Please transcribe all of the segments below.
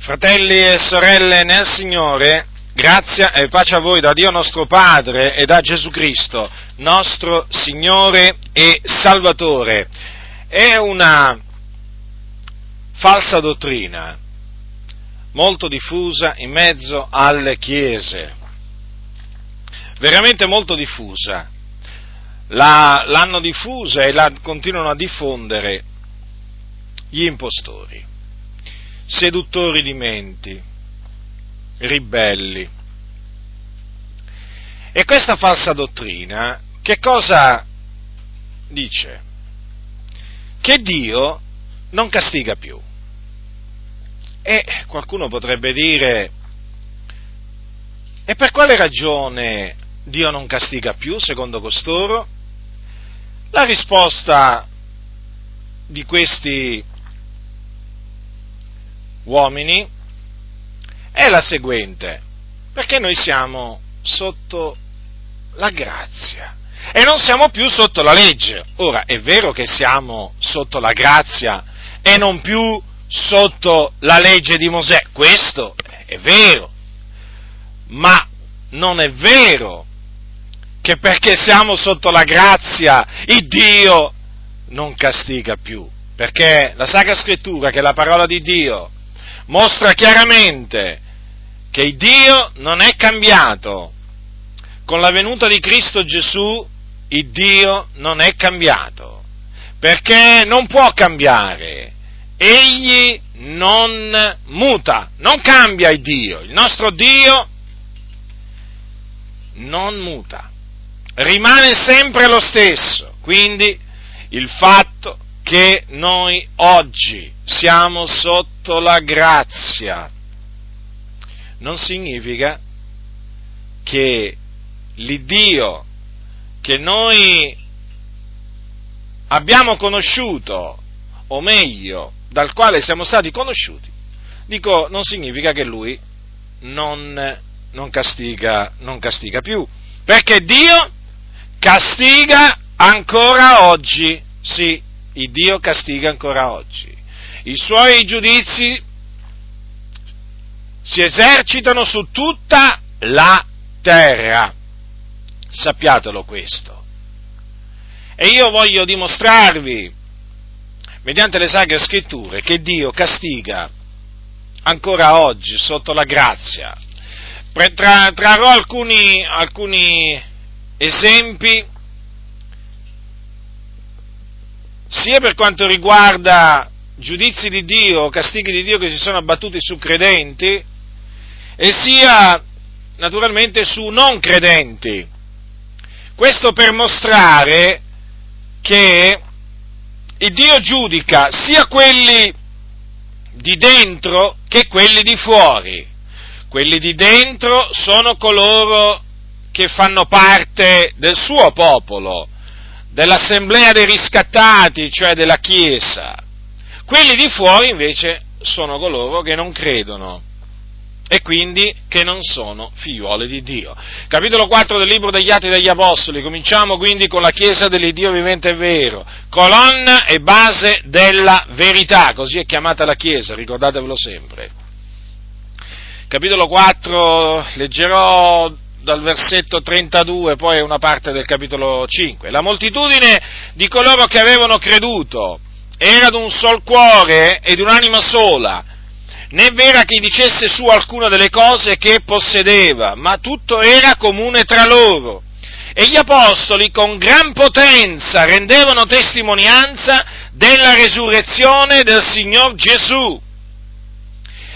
Fratelli e sorelle nel Signore, grazia e pace a voi da Dio nostro Padre e da Gesù Cristo, nostro Signore e Salvatore. È una falsa dottrina molto diffusa in mezzo alle chiese, veramente molto diffusa. La, l'hanno diffusa e la continuano a diffondere gli impostori seduttori di menti, ribelli. E questa falsa dottrina che cosa dice? Che Dio non castiga più. E qualcuno potrebbe dire, e per quale ragione Dio non castiga più, secondo costoro? La risposta di questi uomini è la seguente, perché noi siamo sotto la grazia e non siamo più sotto la legge. Ora, è vero che siamo sotto la grazia e non più sotto la legge di Mosè, questo è vero, ma non è vero che perché siamo sotto la grazia il Dio non castiga più, perché la Sacra Scrittura, che è la parola di Dio, mostra chiaramente che Dio non è cambiato. Con la venuta di Cristo Gesù, il Dio non è cambiato, perché non può cambiare. Egli non muta, non cambia il Dio. Il nostro Dio non muta, rimane sempre lo stesso. Quindi il fatto che noi oggi siamo sotto la grazia. Non significa che l'Iddio che noi abbiamo conosciuto, o meglio, dal quale siamo stati conosciuti, dico, non significa che lui non, non, castiga, non castiga più, perché Dio castiga ancora oggi, sì, il Dio castiga ancora oggi. I suoi giudizi si esercitano su tutta la terra. Sappiatelo questo. E io voglio dimostrarvi, mediante le sacre scritture, che Dio castiga ancora oggi sotto la grazia. Tra, trarrò alcuni, alcuni esempi sia per quanto riguarda giudizi di Dio, castighi di Dio che si sono abbattuti su credenti, e sia naturalmente su non credenti. Questo per mostrare che il Dio giudica sia quelli di dentro che quelli di fuori. Quelli di dentro sono coloro che fanno parte del suo popolo, dell'assemblea dei riscattati, cioè della Chiesa. Quelli di fuori invece sono coloro che non credono e quindi che non sono figliuoli di Dio. Capitolo 4 del libro degli Atti degli Apostoli, cominciamo quindi con la Chiesa dell'Iddio vivente e vero, colonna e base della verità, così è chiamata la Chiesa, ricordatevelo sempre. Capitolo 4, leggerò dal versetto 32, poi una parte del capitolo 5. La moltitudine di coloro che avevano creduto era d'un sol cuore e di un'anima sola, né vera che dicesse su alcuna delle cose che possedeva, ma tutto era comune tra loro. E gli apostoli con gran potenza rendevano testimonianza della resurrezione del Signor Gesù.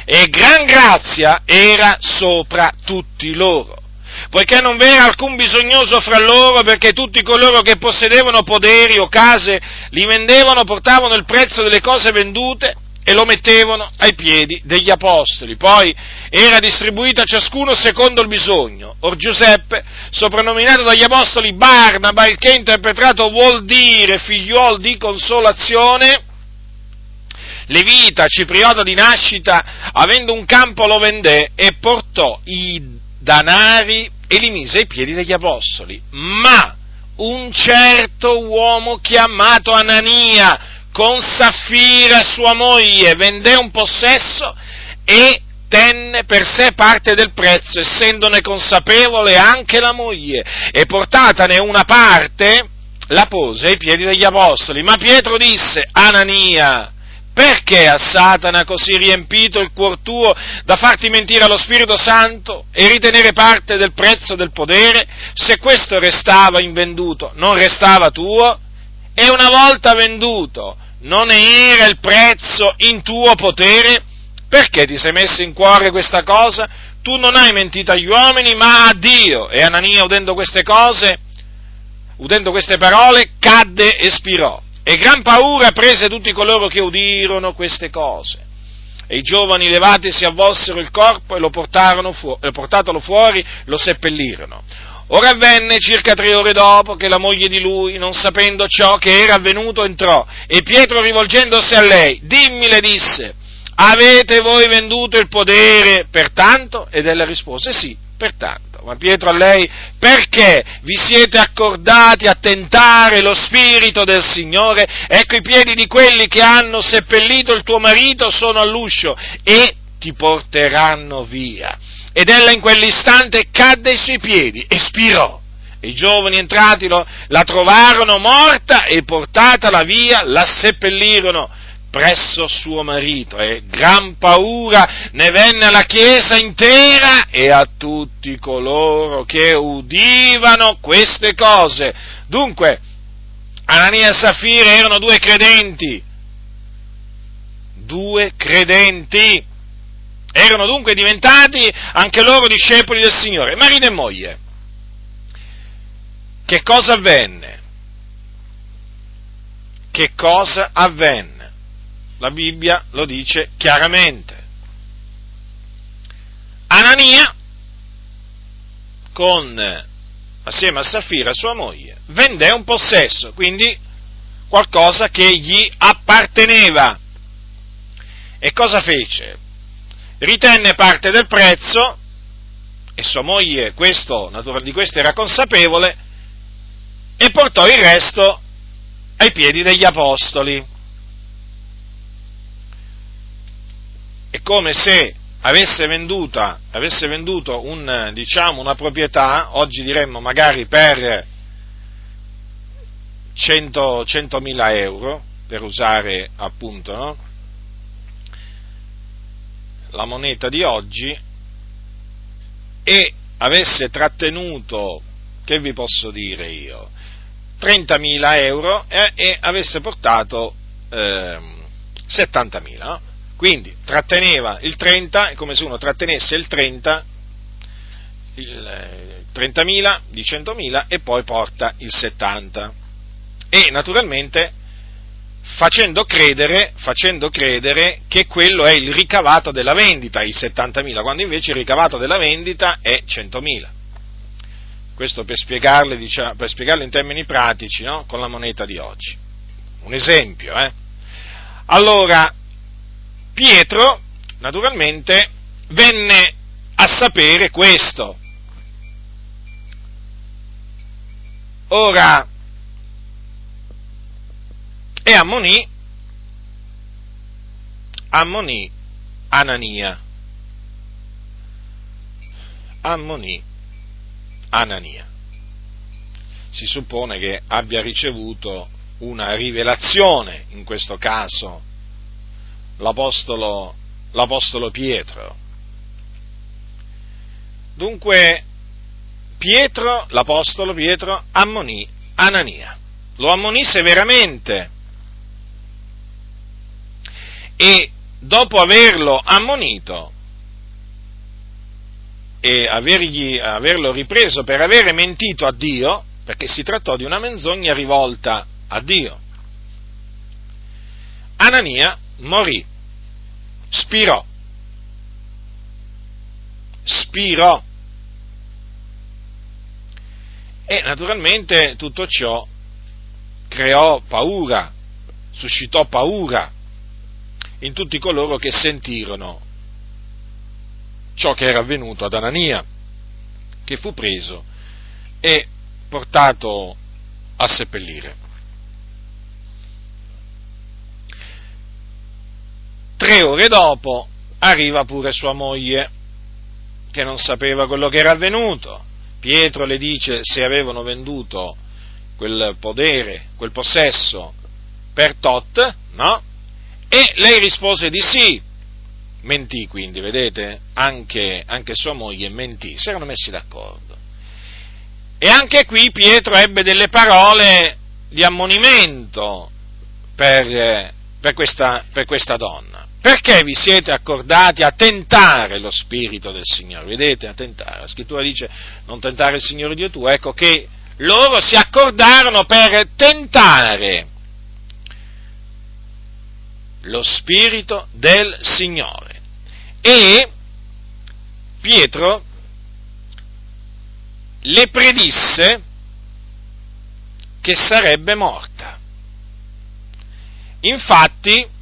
E gran grazia era sopra tutti loro poiché non v'era alcun bisognoso fra loro, perché tutti coloro che possedevano poderi o case li vendevano, portavano il prezzo delle cose vendute e lo mettevano ai piedi degli apostoli. Poi era distribuito a ciascuno secondo il bisogno. Or Giuseppe, soprannominato dagli apostoli Barnaba, il che interpretato vuol dire figliuol di consolazione, Levita, cipriota di nascita, avendo un campo lo vendè e portò i danari e li mise ai piedi degli apostoli. Ma un certo uomo chiamato Anania, con Saffira sua moglie, vendè un possesso e tenne per sé parte del prezzo, essendone consapevole anche la moglie, e portatane una parte, la pose ai piedi degli apostoli. Ma Pietro disse, Anania, perché a Satana così riempito il cuor tuo da farti mentire allo Spirito Santo e ritenere parte del prezzo del podere? Se questo restava invenduto, non restava tuo? E una volta venduto, non era il prezzo in tuo potere? Perché ti sei messo in cuore questa cosa? Tu non hai mentito agli uomini, ma a Dio. E Anania, udendo queste cose, udendo queste parole, cadde e spirò. E gran paura prese tutti coloro che udirono queste cose. E i giovani levati si avvolsero il corpo e lo portarono fu- portatelo fuori, lo seppellirono. Ora avvenne circa tre ore dopo che la moglie di lui, non sapendo ciò che era avvenuto, entrò e Pietro rivolgendosi a lei, dimmi le disse, avete voi venduto il podere pertanto? Ed ella rispose sì, pertanto ma Pietro a lei, perché vi siete accordati a tentare lo Spirito del Signore? Ecco i piedi di quelli che hanno seppellito il tuo marito sono all'uscio e ti porteranno via. Ed ella in quell'istante cadde ai suoi piedi e spirò. E i giovani entrati la trovarono morta e portatala via, la seppellirono presso suo marito e gran paura ne venne alla chiesa intera e a tutti coloro che udivano queste cose. Dunque, Anania e Safira erano due credenti, due credenti, erano dunque diventati anche loro discepoli del Signore, marito e moglie. Che cosa avvenne? Che cosa avvenne? La Bibbia lo dice chiaramente. Anania, con, assieme a Safira, sua moglie, vendè un possesso, quindi qualcosa che gli apparteneva. E cosa fece? Ritenne parte del prezzo, e sua moglie questo, di questo era consapevole, e portò il resto ai piedi degli apostoli. È come se avesse, venduta, avesse venduto un, diciamo, una proprietà, oggi diremmo magari per 100, 100.000 euro, per usare appunto no? la moneta di oggi, e avesse trattenuto, che vi posso dire io, 30.000 euro e, e avesse portato eh, 70.000. No? Quindi tratteneva il 30, è come se uno trattenesse il 30, il 30.000 di 100.000 e poi porta il 70. E naturalmente facendo credere, facendo credere che quello è il ricavato della vendita, i 70.000, quando invece il ricavato della vendita è 100.000. Questo per spiegarle, diciamo, per spiegarle in termini pratici, no? con la moneta di oggi. Un esempio, eh? Allora, Pietro, naturalmente, venne a sapere questo. Ora, e ammonì, ammonì Anania. Ammonì Anania. Si suppone che abbia ricevuto una rivelazione in questo caso l'Apostolo, l'Apostolo Pietro. Dunque Pietro, l'Apostolo Pietro, ammonì Anania, lo ammonì severamente e dopo averlo ammonito e avergli, averlo ripreso per avere mentito a Dio, perché si trattò di una menzogna rivolta a Dio, Anania morì, spirò, spirò. E naturalmente tutto ciò creò paura, suscitò paura in tutti coloro che sentirono ciò che era avvenuto ad Anania, che fu preso e portato a seppellire. Tre ore dopo arriva pure sua moglie, che non sapeva quello che era avvenuto. Pietro le dice se avevano venduto quel podere, quel possesso per tot, no? E lei rispose di sì. Mentì quindi, vedete? Anche, anche sua moglie mentì, si erano messi d'accordo. E anche qui Pietro ebbe delle parole di ammonimento per, per, questa, per questa donna. Perché vi siete accordati a tentare lo Spirito del Signore? Vedete, a tentare. La scrittura dice non tentare il Signore Dio tuo. Ecco che loro si accordarono per tentare lo Spirito del Signore. E Pietro le predisse che sarebbe morta. Infatti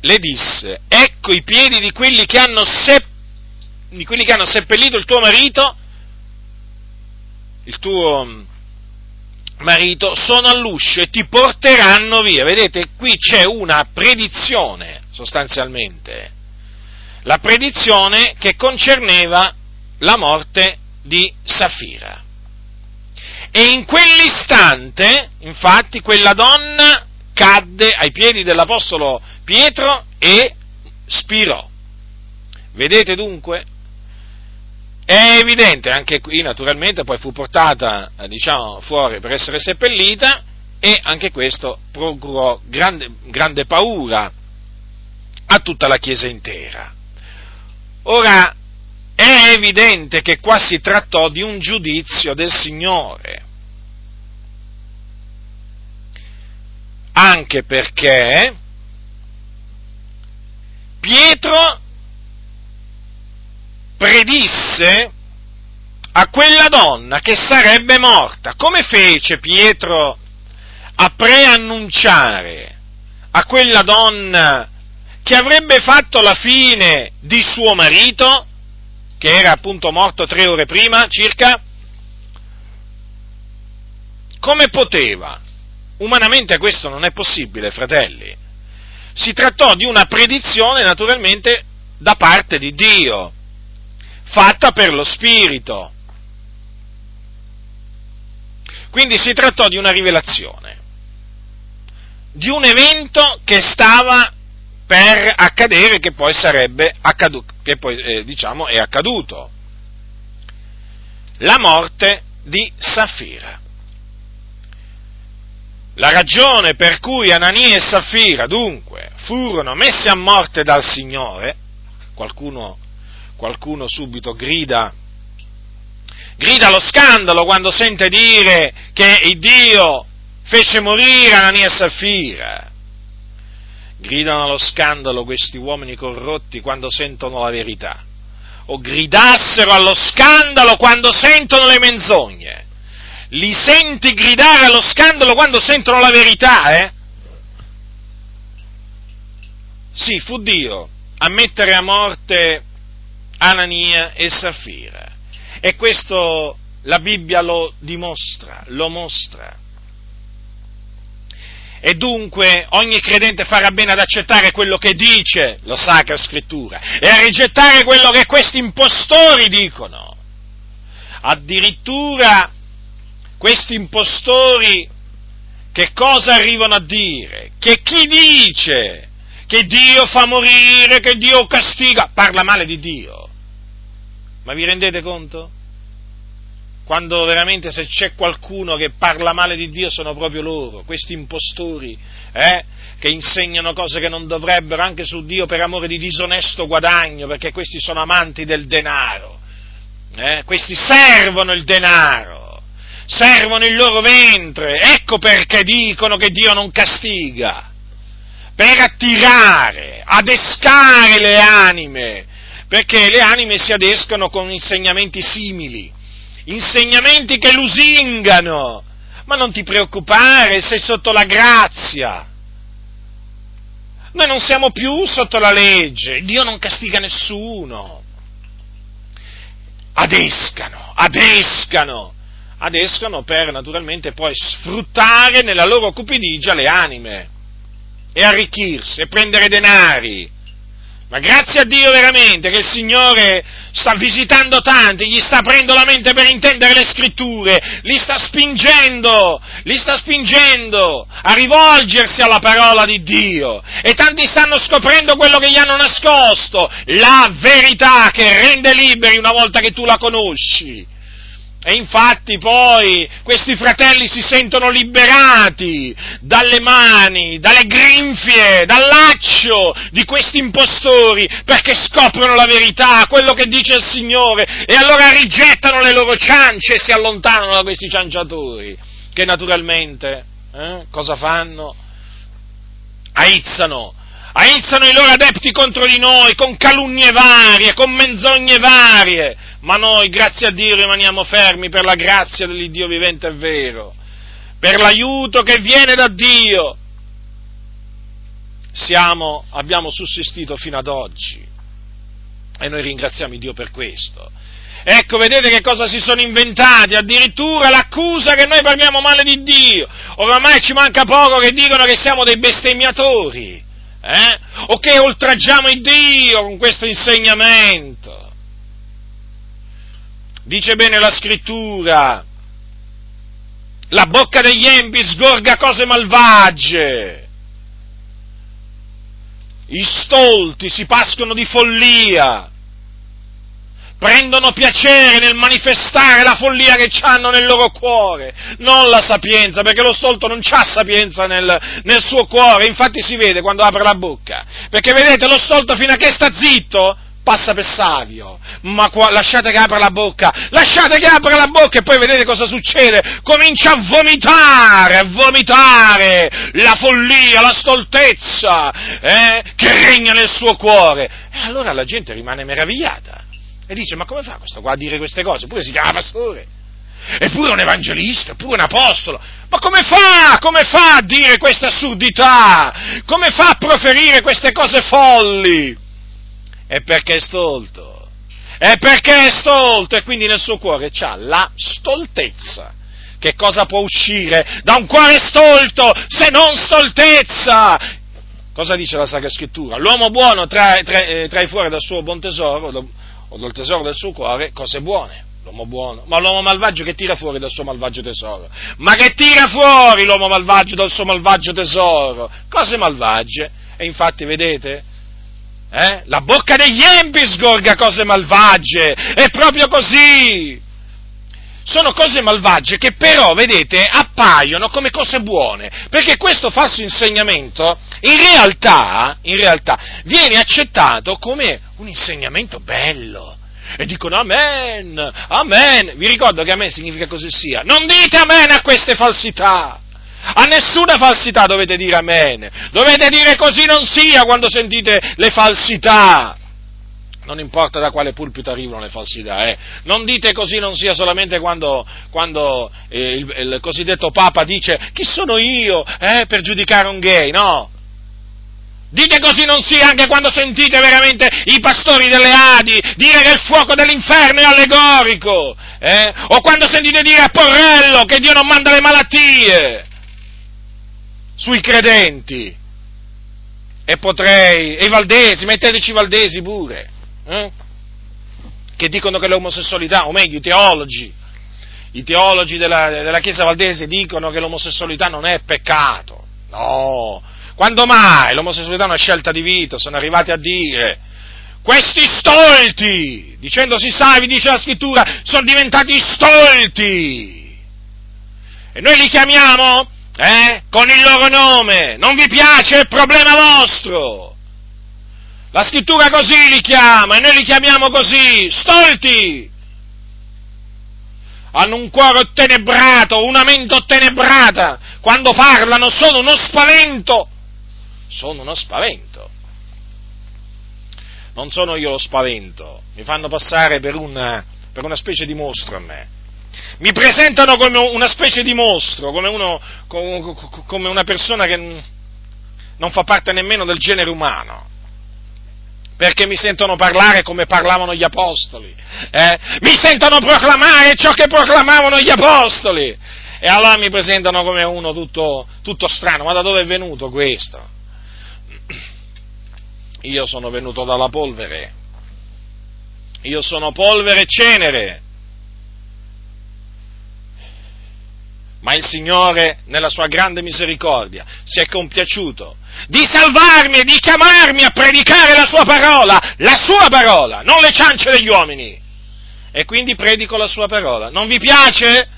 le disse, ecco i piedi di quelli che hanno, sepp- di quelli che hanno seppellito il tuo marito, il tuo marito, sono all'uscio e ti porteranno via. Vedete, qui c'è una predizione, sostanzialmente, la predizione che concerneva la morte di Safira. E in quell'istante, infatti, quella donna cadde ai piedi dell'Apostolo Pietro e spirò. Vedete dunque? È evidente, anche qui naturalmente poi fu portata diciamo, fuori per essere seppellita e anche questo procurò grande, grande paura a tutta la Chiesa intera. Ora, è evidente che qua si trattò di un giudizio del Signore. Anche perché Pietro predisse a quella donna che sarebbe morta. Come fece Pietro a preannunciare a quella donna che avrebbe fatto la fine di suo marito? che era appunto morto tre ore prima circa, come poteva? Umanamente questo non è possibile, fratelli. Si trattò di una predizione naturalmente da parte di Dio, fatta per lo Spirito. Quindi si trattò di una rivelazione, di un evento che stava per accadere che poi sarebbe accaduto, che poi eh, diciamo è accaduto. La morte di Safira. La ragione per cui Anania e Safira dunque furono messi a morte dal Signore, qualcuno, qualcuno subito grida, grida lo scandalo quando sente dire che il Dio fece morire Anania e Safira gridano allo scandalo questi uomini corrotti quando sentono la verità, o gridassero allo scandalo quando sentono le menzogne. Li senti gridare allo scandalo quando sentono la verità, eh? Sì, fu Dio a mettere a morte Anania e Safira. E questo la Bibbia lo dimostra, lo mostra. E dunque ogni credente farà bene ad accettare quello che dice la Sacra Scrittura e a rigettare quello che questi impostori dicono. Addirittura questi impostori che cosa arrivano a dire? Che chi dice che Dio fa morire, che Dio castiga, parla male di Dio. Ma vi rendete conto? quando veramente se c'è qualcuno che parla male di Dio sono proprio loro, questi impostori, eh, che insegnano cose che non dovrebbero anche su Dio per amore di disonesto guadagno, perché questi sono amanti del denaro, eh, questi servono il denaro, servono il loro ventre, ecco perché dicono che Dio non castiga, per attirare, adescare le anime, perché le anime si adescano con insegnamenti simili. Insegnamenti che lusingano, ma non ti preoccupare, sei sotto la grazia. Noi non siamo più sotto la legge, Dio non castiga nessuno. Adescano, adescano, adescano per naturalmente poi sfruttare nella loro cupidigia le anime e arricchirsi e prendere denari. Ma grazie a Dio veramente che il Signore sta visitando tanti, gli sta aprendo la mente per intendere le scritture, li sta spingendo, li sta spingendo a rivolgersi alla parola di Dio e tanti stanno scoprendo quello che gli hanno nascosto, la verità che rende liberi una volta che tu la conosci. E infatti poi questi fratelli si sentono liberati dalle mani, dalle grinfie, dal laccio di questi impostori perché scoprono la verità, quello che dice il Signore e allora rigettano le loro ciance e si allontanano da questi cianciatori che naturalmente eh, cosa fanno? Aizzano aizzano i loro adepti contro di noi con calunnie varie, con menzogne varie, ma noi, grazie a Dio, rimaniamo fermi per la grazia dell'Iddio vivente e vero, per l'aiuto che viene da Dio. Siamo, abbiamo sussistito fino ad oggi e noi ringraziamo Dio per questo. Ecco, vedete che cosa si sono inventati, addirittura l'accusa che noi parliamo male di Dio. Oramai ci manca poco che dicono che siamo dei bestemmiatori eh? o che oltraggiamo il Dio con questo insegnamento. Dice bene la scrittura, la bocca degli empi sgorga cose malvagie, i stolti si pascono di follia, prendono piacere nel manifestare la follia che hanno nel loro cuore, non la sapienza, perché lo stolto non ha sapienza nel, nel, suo cuore, infatti si vede quando apre la bocca, perché vedete lo stolto fino a che sta zitto passa per savio, ma qua, lasciate che apra la bocca, lasciate che apra la bocca e poi vedete cosa succede, comincia a vomitare, a vomitare la follia, la stoltezza eh, che regna nel suo cuore, e allora la gente rimane meravigliata e dice, ma come fa questo qua a dire queste cose? Eppure si chiama pastore. Eppure un evangelista, eppure un apostolo. Ma come fa? Come fa a dire queste assurdità? Come fa a proferire queste cose folli? È perché è stolto. È perché è stolto e quindi nel suo cuore c'ha la stoltezza. Che cosa può uscire da un cuore stolto se non stoltezza? Cosa dice la Sacra Scrittura? L'uomo buono trae, trae, eh, trae fuori dal suo buon tesoro o dal tesoro del suo cuore cose buone. L'uomo buono, ma l'uomo malvagio che tira fuori dal suo malvagio tesoro? Ma che tira fuori l'uomo malvagio dal suo malvagio tesoro? Cose malvagie. E infatti, vedete, eh? La bocca degli empi sgorga cose malvagie, è proprio così. Sono cose malvagie che però, vedete, appaiono come cose buone, perché questo falso insegnamento in realtà, in realtà viene accettato come un insegnamento bello. E dicono amen, amen. Vi ricordo che amen significa così sia. Non dite amen a queste falsità. A nessuna falsità dovete dire amen. Dovete dire così non sia quando sentite le falsità. Non importa da quale pulpito arrivano le falsità, eh. Non dite così non sia solamente quando, quando eh, il, il, cosiddetto Papa dice chi sono io eh, per giudicare un gay, no? Dite così non sia anche quando sentite veramente i pastori delle Adi dire che il fuoco dell'inferno è allegorico, eh? o quando sentite dire a Porrello che Dio non manda le malattie sui credenti. E potrei, e i valdesi, metteteci i valdesi pure, eh? che dicono che l'omosessualità, o meglio i teologi, i teologi della, della Chiesa valdese dicono che l'omosessualità non è peccato, no, quando mai l'omosessualità è una scelta di vita? Sono arrivati a dire questi stolti, dicendosi savi, dice la scrittura, sono diventati stolti. E noi li chiamiamo eh, con il loro nome. Non vi piace? È problema vostro. La scrittura così li chiama e noi li chiamiamo così, stolti. Hanno un cuore ottenebrato, una mente ottenebrata. Quando parlano sono uno spavento sono uno spavento. Non sono io lo spavento, mi fanno passare per una, per una specie di mostro a me. Mi presentano come una specie di mostro, come, uno, come una persona che non fa parte nemmeno del genere umano perché mi sentono parlare come parlavano gli apostoli, eh? mi sentono proclamare ciò che proclamavano gli apostoli, e allora mi presentano come uno tutto, tutto strano, ma da dove è venuto questo? io sono venuto dalla polvere, io sono polvere e cenere. Ma il Signore, nella sua grande misericordia, si è compiaciuto di salvarmi e di chiamarmi a predicare la sua parola, la sua parola, non le ciance degli uomini. E quindi predico la sua parola. Non vi piace?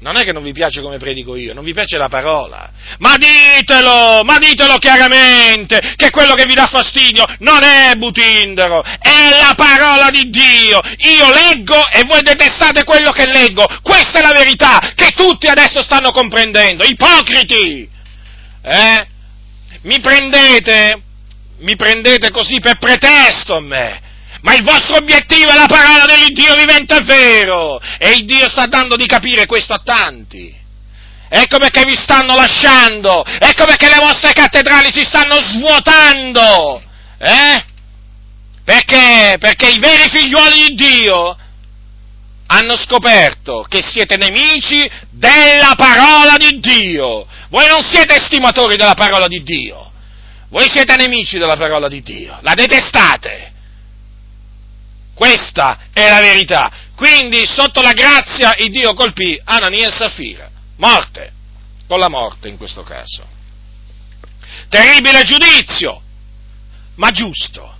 Non è che non vi piace come predico io, non vi piace la parola. Ma ditelo, ma ditelo chiaramente, che quello che vi dà fastidio non è Butindero, è la parola di Dio. Io leggo e voi detestate quello che leggo. Questa è la verità che tutti adesso stanno comprendendo. Ipocriti! Eh? Mi prendete, mi prendete così per pretesto a me ma il vostro obiettivo è la parola dell'Iddio vivente vero, e il Dio sta dando di capire questo a tanti. Ecco perché vi stanno lasciando, ecco perché le vostre cattedrali si stanno svuotando, eh? Perché? Perché i veri figliuoli di Dio hanno scoperto che siete nemici della parola di Dio. Voi non siete estimatori della parola di Dio, voi siete nemici della parola di Dio, la detestate. Questa è la verità. Quindi, sotto la grazia, il Dio colpì Anania e Safira. Morte. Con la morte in questo caso. Terribile giudizio, ma giusto.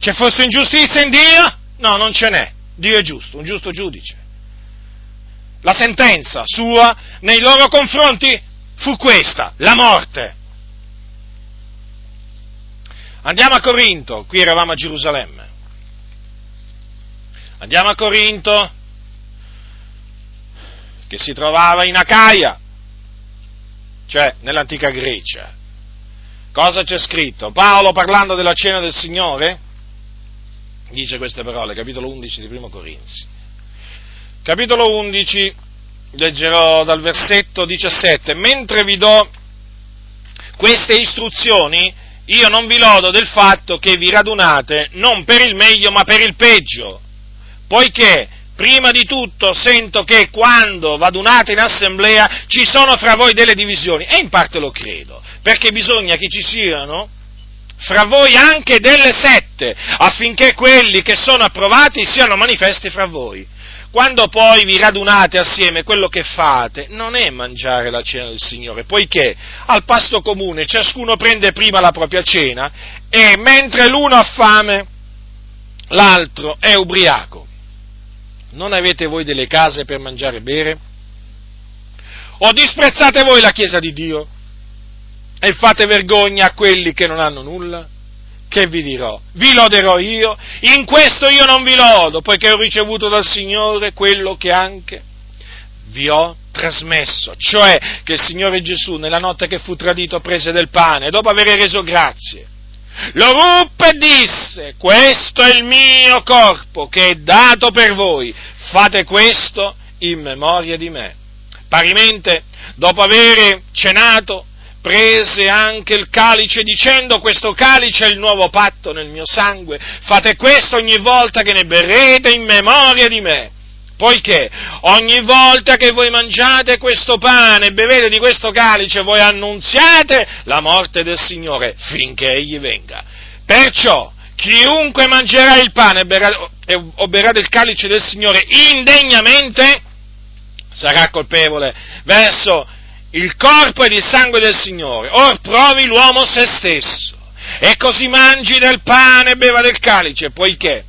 C'è forse ingiustizia in Dio? No, non ce n'è. Dio è giusto, un giusto giudice. La sentenza sua nei loro confronti fu questa, la morte. Andiamo a Corinto, qui eravamo a Gerusalemme. Andiamo a Corinto, che si trovava in Acaia, cioè nell'antica Grecia. Cosa c'è scritto? Paolo parlando della cena del Signore dice queste parole, capitolo 11 di Primo Corinzi. Capitolo 11, leggerò dal versetto 17, mentre vi do queste istruzioni, io non vi lodo del fatto che vi radunate non per il meglio ma per il peggio poiché prima di tutto sento che quando vadunate in assemblea ci sono fra voi delle divisioni, e in parte lo credo, perché bisogna che ci siano fra voi anche delle sette, affinché quelli che sono approvati siano manifesti fra voi. Quando poi vi radunate assieme, quello che fate non è mangiare la cena del Signore, poiché al pasto comune ciascuno prende prima la propria cena e mentre l'uno ha fame, l'altro è ubriaco. Non avete voi delle case per mangiare e bere? O disprezzate voi la Chiesa di Dio? E fate vergogna a quelli che non hanno nulla? Che vi dirò? Vi loderò io? In questo io non vi lodo, poiché ho ricevuto dal Signore quello che anche vi ho trasmesso, cioè che il Signore Gesù nella notte che fu tradito prese del pane dopo aver reso grazie lo ruppe e disse, questo è il mio corpo che è dato per voi, fate questo in memoria di me. Parimente, dopo aver cenato, prese anche il calice dicendo questo calice è il nuovo patto nel mio sangue, fate questo ogni volta che ne berrete in memoria di me poiché ogni volta che voi mangiate questo pane e bevete di questo calice, voi annunziate la morte del Signore finché Egli venga. Perciò, chiunque mangerà il pane o berrà del calice del Signore indegnamente, sarà colpevole verso il corpo ed il sangue del Signore. Or provi l'uomo se stesso, e così mangi del pane e beva del calice, poiché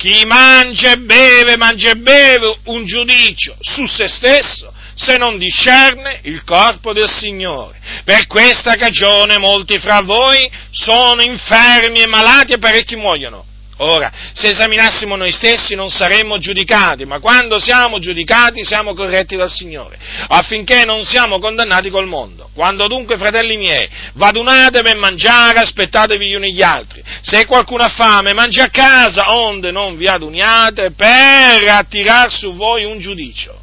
chi mangia e beve, mangia e beve un giudicio su se stesso se non discerne il corpo del Signore. Per questa cagione molti fra voi sono infermi e malati e parecchi muoiono. Ora, se esaminassimo noi stessi non saremmo giudicati, ma quando siamo giudicati siamo corretti dal Signore, affinché non siamo condannati col mondo. Quando dunque, fratelli miei, vadunate per mangiare, aspettatevi gli uni gli altri. Se qualcuno ha fame, mangi a casa, onde non vi aduniate per attirar su voi un giudicio.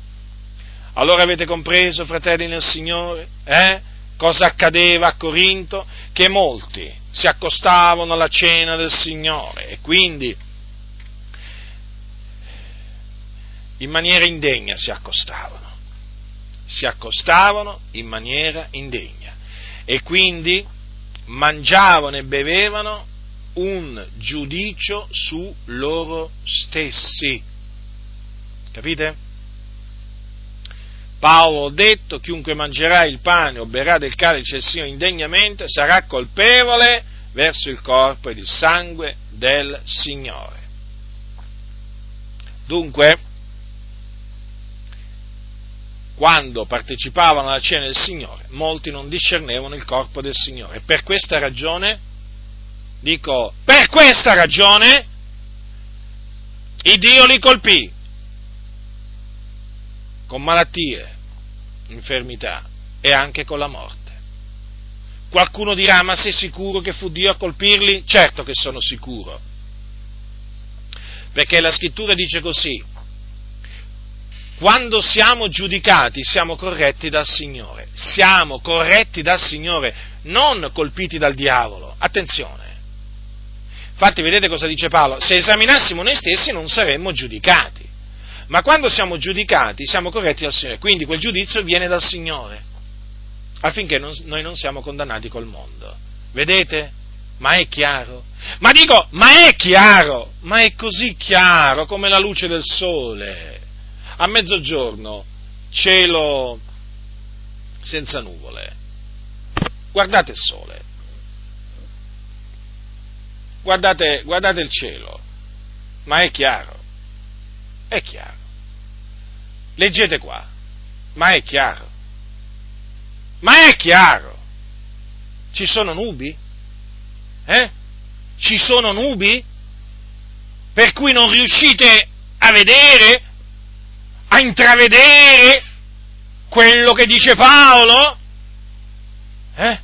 Allora avete compreso, fratelli nel Signore, eh? Cosa accadeva a Corinto? Che molti si accostavano alla cena del Signore e quindi in maniera indegna si accostavano. Si accostavano in maniera indegna. E quindi mangiavano e bevevano un giudicio su loro stessi. Capite? Paolo ha detto, chiunque mangerà il pane o berrà del calice del Signore indegnamente sarà colpevole verso il corpo ed il sangue del Signore. Dunque, quando partecipavano alla cena del Signore, molti non discernevano il corpo del Signore. Per questa ragione, dico, per questa ragione, il Dio li colpì con malattie, infermità e anche con la morte. Qualcuno dirà, ma sei sicuro che fu Dio a colpirli? Certo che sono sicuro. Perché la scrittura dice così, quando siamo giudicati siamo corretti dal Signore, siamo corretti dal Signore, non colpiti dal diavolo. Attenzione. Infatti vedete cosa dice Paolo? Se esaminassimo noi stessi non saremmo giudicati ma quando siamo giudicati siamo corretti dal Signore, quindi quel giudizio viene dal Signore, affinché non, noi non siamo condannati col mondo. Vedete? Ma è chiaro? Ma dico, ma è chiaro? Ma è così chiaro come la luce del sole. A mezzogiorno, cielo senza nuvole. Guardate il sole. Guardate, guardate il cielo. Ma è chiaro. È chiaro. Leggete qua, ma è chiaro. Ma è chiaro. Ci sono nubi? Eh? Ci sono nubi? Per cui non riuscite a vedere, a intravedere quello che dice Paolo? Eh?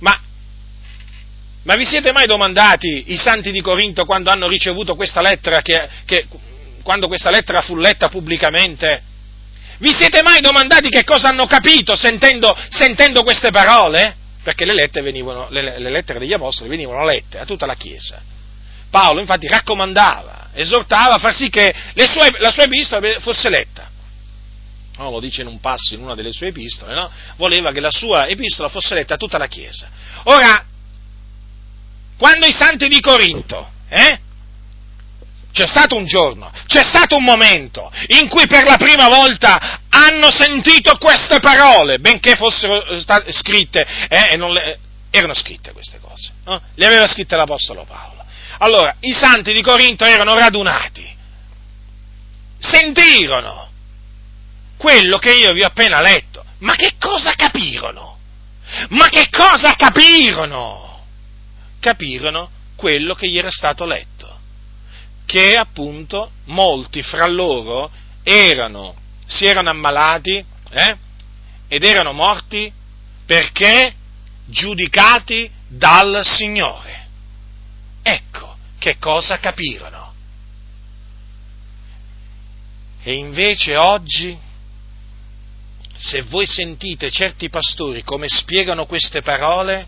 Ma, ma vi siete mai domandati i santi di Corinto quando hanno ricevuto questa lettera che, che quando questa lettera fu letta pubblicamente? Vi siete mai domandati che cosa hanno capito sentendo, sentendo queste parole? Perché le, venivano, le, le lettere degli apostoli venivano lette a tutta la Chiesa. Paolo infatti raccomandava, esortava a far sì che sue, la sua epistola fosse letta. No, lo dice in un passo in una delle sue epistole, no? voleva che la sua epistola fosse letta a tutta la Chiesa. Ora, quando i santi di Corinto eh, c'è stato un giorno, c'è stato un momento in cui per la prima volta hanno sentito queste parole, benché fossero state scritte, eh, le, erano scritte queste cose, no? le aveva scritte l'Apostolo Paolo. Allora, i santi di Corinto erano radunati, sentirono quello che io vi ho appena letto, ma che cosa capirono? Ma che cosa capirono? Capirono quello che gli era stato letto che appunto molti fra loro erano, si erano ammalati eh, ed erano morti perché giudicati dal Signore. Ecco che cosa capirono. E invece oggi, se voi sentite certi pastori come spiegano queste parole,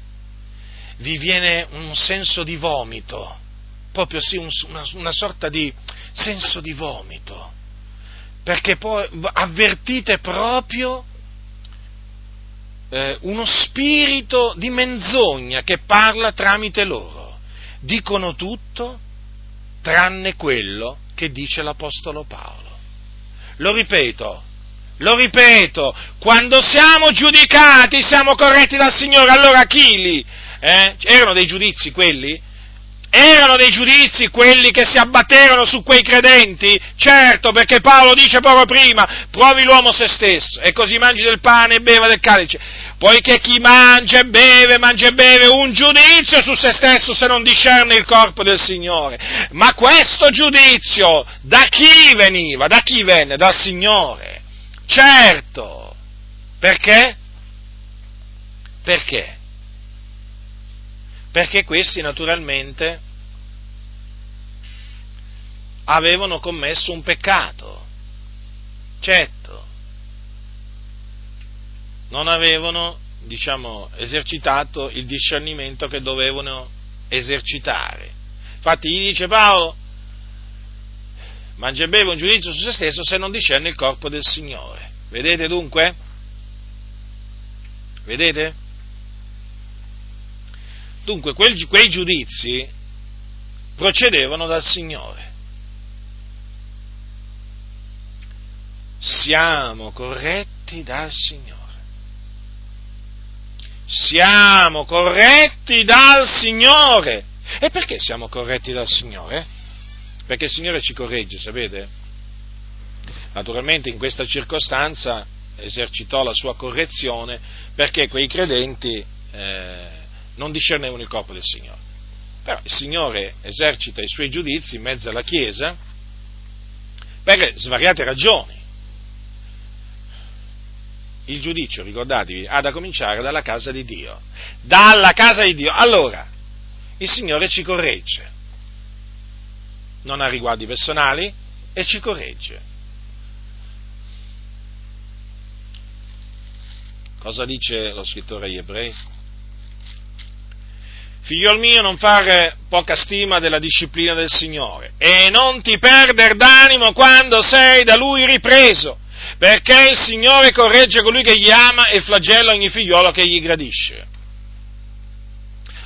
vi viene un senso di vomito proprio sì, un, una, una sorta di senso di vomito, perché poi avvertite proprio eh, uno spirito di menzogna che parla tramite loro. Dicono tutto tranne quello che dice l'Apostolo Paolo. Lo ripeto, lo ripeto, quando siamo giudicati siamo corretti dal Signore, allora Achili, eh, erano dei giudizi quelli? Erano dei giudizi quelli che si abbatterono su quei credenti? Certo, perché Paolo dice proprio prima, provi l'uomo se stesso, e così mangi del pane e beva del calice. Poiché chi mangia e beve, mangia e beve un giudizio su se stesso se non discerne il corpo del Signore. Ma questo giudizio da chi veniva? Da chi venne? Dal Signore. Certo. Perché? Perché? Perché questi naturalmente avevano commesso un peccato, certo, non avevano, diciamo, esercitato il discernimento che dovevano esercitare. Infatti gli dice Paolo, mangia e beve un giudizio su se stesso se non discerne il corpo del Signore. Vedete dunque? Vedete? Dunque, quel, quei giudizi procedevano dal Signore. Siamo corretti dal Signore. Siamo corretti dal Signore. E perché siamo corretti dal Signore? Perché il Signore ci corregge, sapete? Naturalmente in questa circostanza esercitò la sua correzione perché quei credenti eh, non discernevano il corpo del Signore. Però il Signore esercita i suoi giudizi in mezzo alla Chiesa per svariate ragioni. Il giudizio, ricordatevi, ha da cominciare dalla casa di Dio. Dalla casa di Dio. Allora, il Signore ci corregge. Non ha riguardi personali e ci corregge. Cosa dice lo scrittore agli ebrei? Figliol mio, non fare poca stima della disciplina del Signore e non ti perder d'animo quando sei da Lui ripreso, perché il Signore corregge colui che gli ama e flagella ogni figliolo che gli gradisce.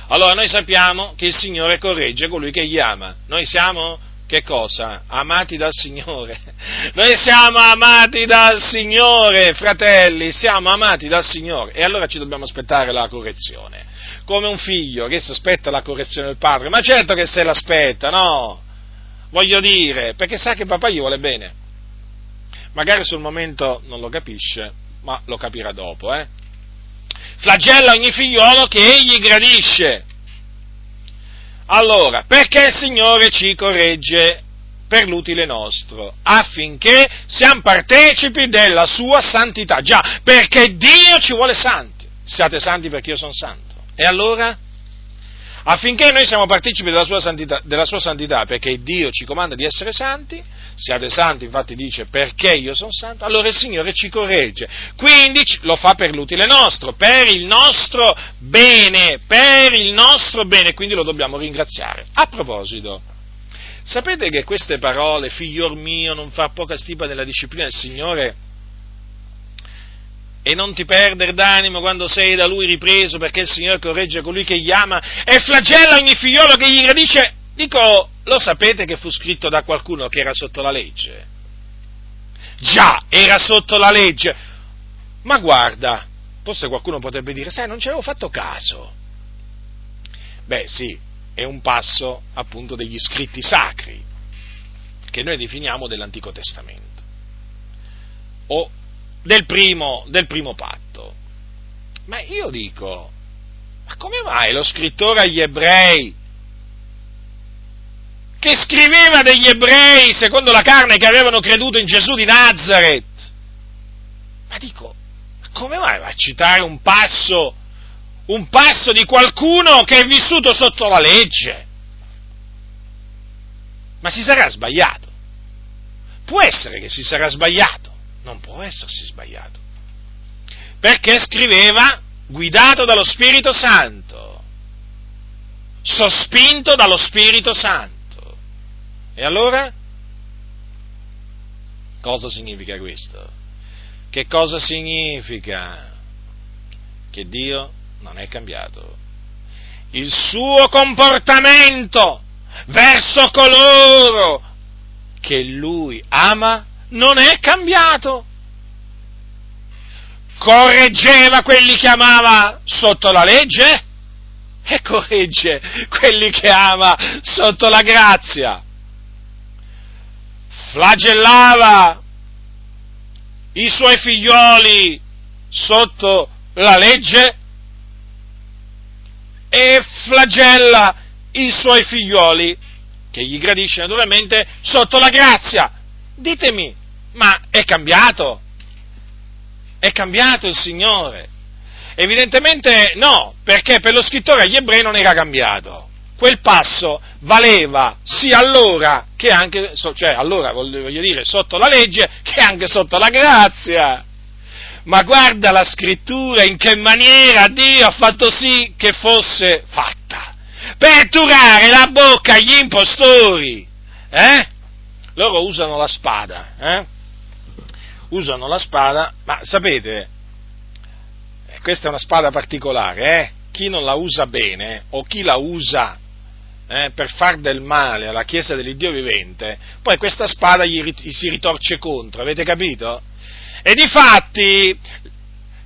Allora noi sappiamo che il Signore corregge colui che gli ama. Noi siamo che cosa? Amati dal Signore. Noi siamo amati dal Signore, fratelli, siamo amati dal Signore. E allora ci dobbiamo aspettare la correzione. Come un figlio che si aspetta la correzione del padre. Ma certo che se l'aspetta, no? Voglio dire, perché sa che papà gli vuole bene. Magari sul momento non lo capisce, ma lo capirà dopo, eh? Flagella ogni figliolo che egli gradisce. Allora, perché il Signore ci corregge per l'utile nostro, affinché siamo partecipi della sua santità. Già, perché Dio ci vuole santi. Siate santi perché io sono santo. E allora? Affinché noi siamo partecipi della sua, santità, della sua santità, perché Dio ci comanda di essere santi, siate santi, infatti dice perché io sono santo, allora il Signore ci corregge. Quindi lo fa per l'utile nostro, per il nostro bene, per il nostro bene, quindi lo dobbiamo ringraziare. A proposito, sapete che queste parole, figlior mio, non fa poca stima della disciplina del Signore, e non ti perdere d'animo quando sei da lui ripreso, perché il Signore corregge colui che gli ama e flagella ogni figliolo che gli gradisce. Dico, lo sapete che fu scritto da qualcuno che era sotto la legge? Già, era sotto la legge. Ma guarda, forse qualcuno potrebbe dire, sai, non ci avevo fatto caso. Beh, sì, è un passo appunto degli scritti sacri, che noi definiamo dell'Antico Testamento. O del primo, del primo patto. Ma io dico, ma come mai lo scrittore agli ebrei, che scriveva degli ebrei secondo la carne che avevano creduto in Gesù di Nazareth, ma dico, come mai va a citare un passo, un passo di qualcuno che è vissuto sotto la legge? Ma si sarà sbagliato. Può essere che si sarà sbagliato non può essersi sbagliato. Perché scriveva guidato dallo Spirito Santo, sospinto dallo Spirito Santo. E allora? Cosa significa questo? Che cosa significa? Che Dio non è cambiato. Il suo comportamento verso coloro che Lui ama non è cambiato. Correggeva quelli che amava sotto la legge e corregge quelli che ama sotto la grazia. Flagellava i suoi figlioli sotto la legge e flagella i suoi figlioli, che gli gradisce naturalmente, sotto la grazia. Ditemi, ma è cambiato? È cambiato il Signore? Evidentemente no, perché per lo scrittore agli ebrei non era cambiato. Quel passo valeva sia allora che anche, cioè allora voglio dire, sotto la legge che anche sotto la grazia. Ma guarda la scrittura in che maniera Dio ha fatto sì che fosse fatta. Per turare la bocca agli impostori. Eh? loro usano la spada, eh? Usano la spada, ma sapete, questa è una spada particolare, eh? chi non la usa bene o chi la usa eh, per far del male alla Chiesa dell'Iddio vivente, poi questa spada gli, gli si ritorce contro, avete capito? E di fatti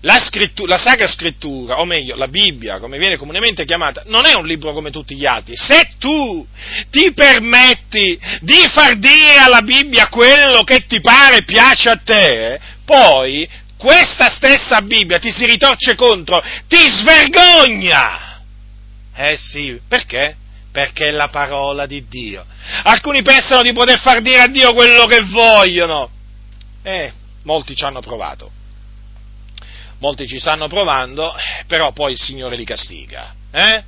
la, la, Sacra Scrittura, o meglio, la Bibbia, come viene comunemente chiamata, non è un libro come tutti gli altri. Se tu ti permetti di far dire alla Bibbia quello che ti pare e piace a te, poi questa stessa Bibbia ti si ritorce contro, ti svergogna! Eh sì, perché? Perché è la parola di Dio. Alcuni pensano di poter far dire a Dio quello che vogliono. Eh, molti ci hanno provato molti ci stanno provando, però poi il Signore li castiga. Eh?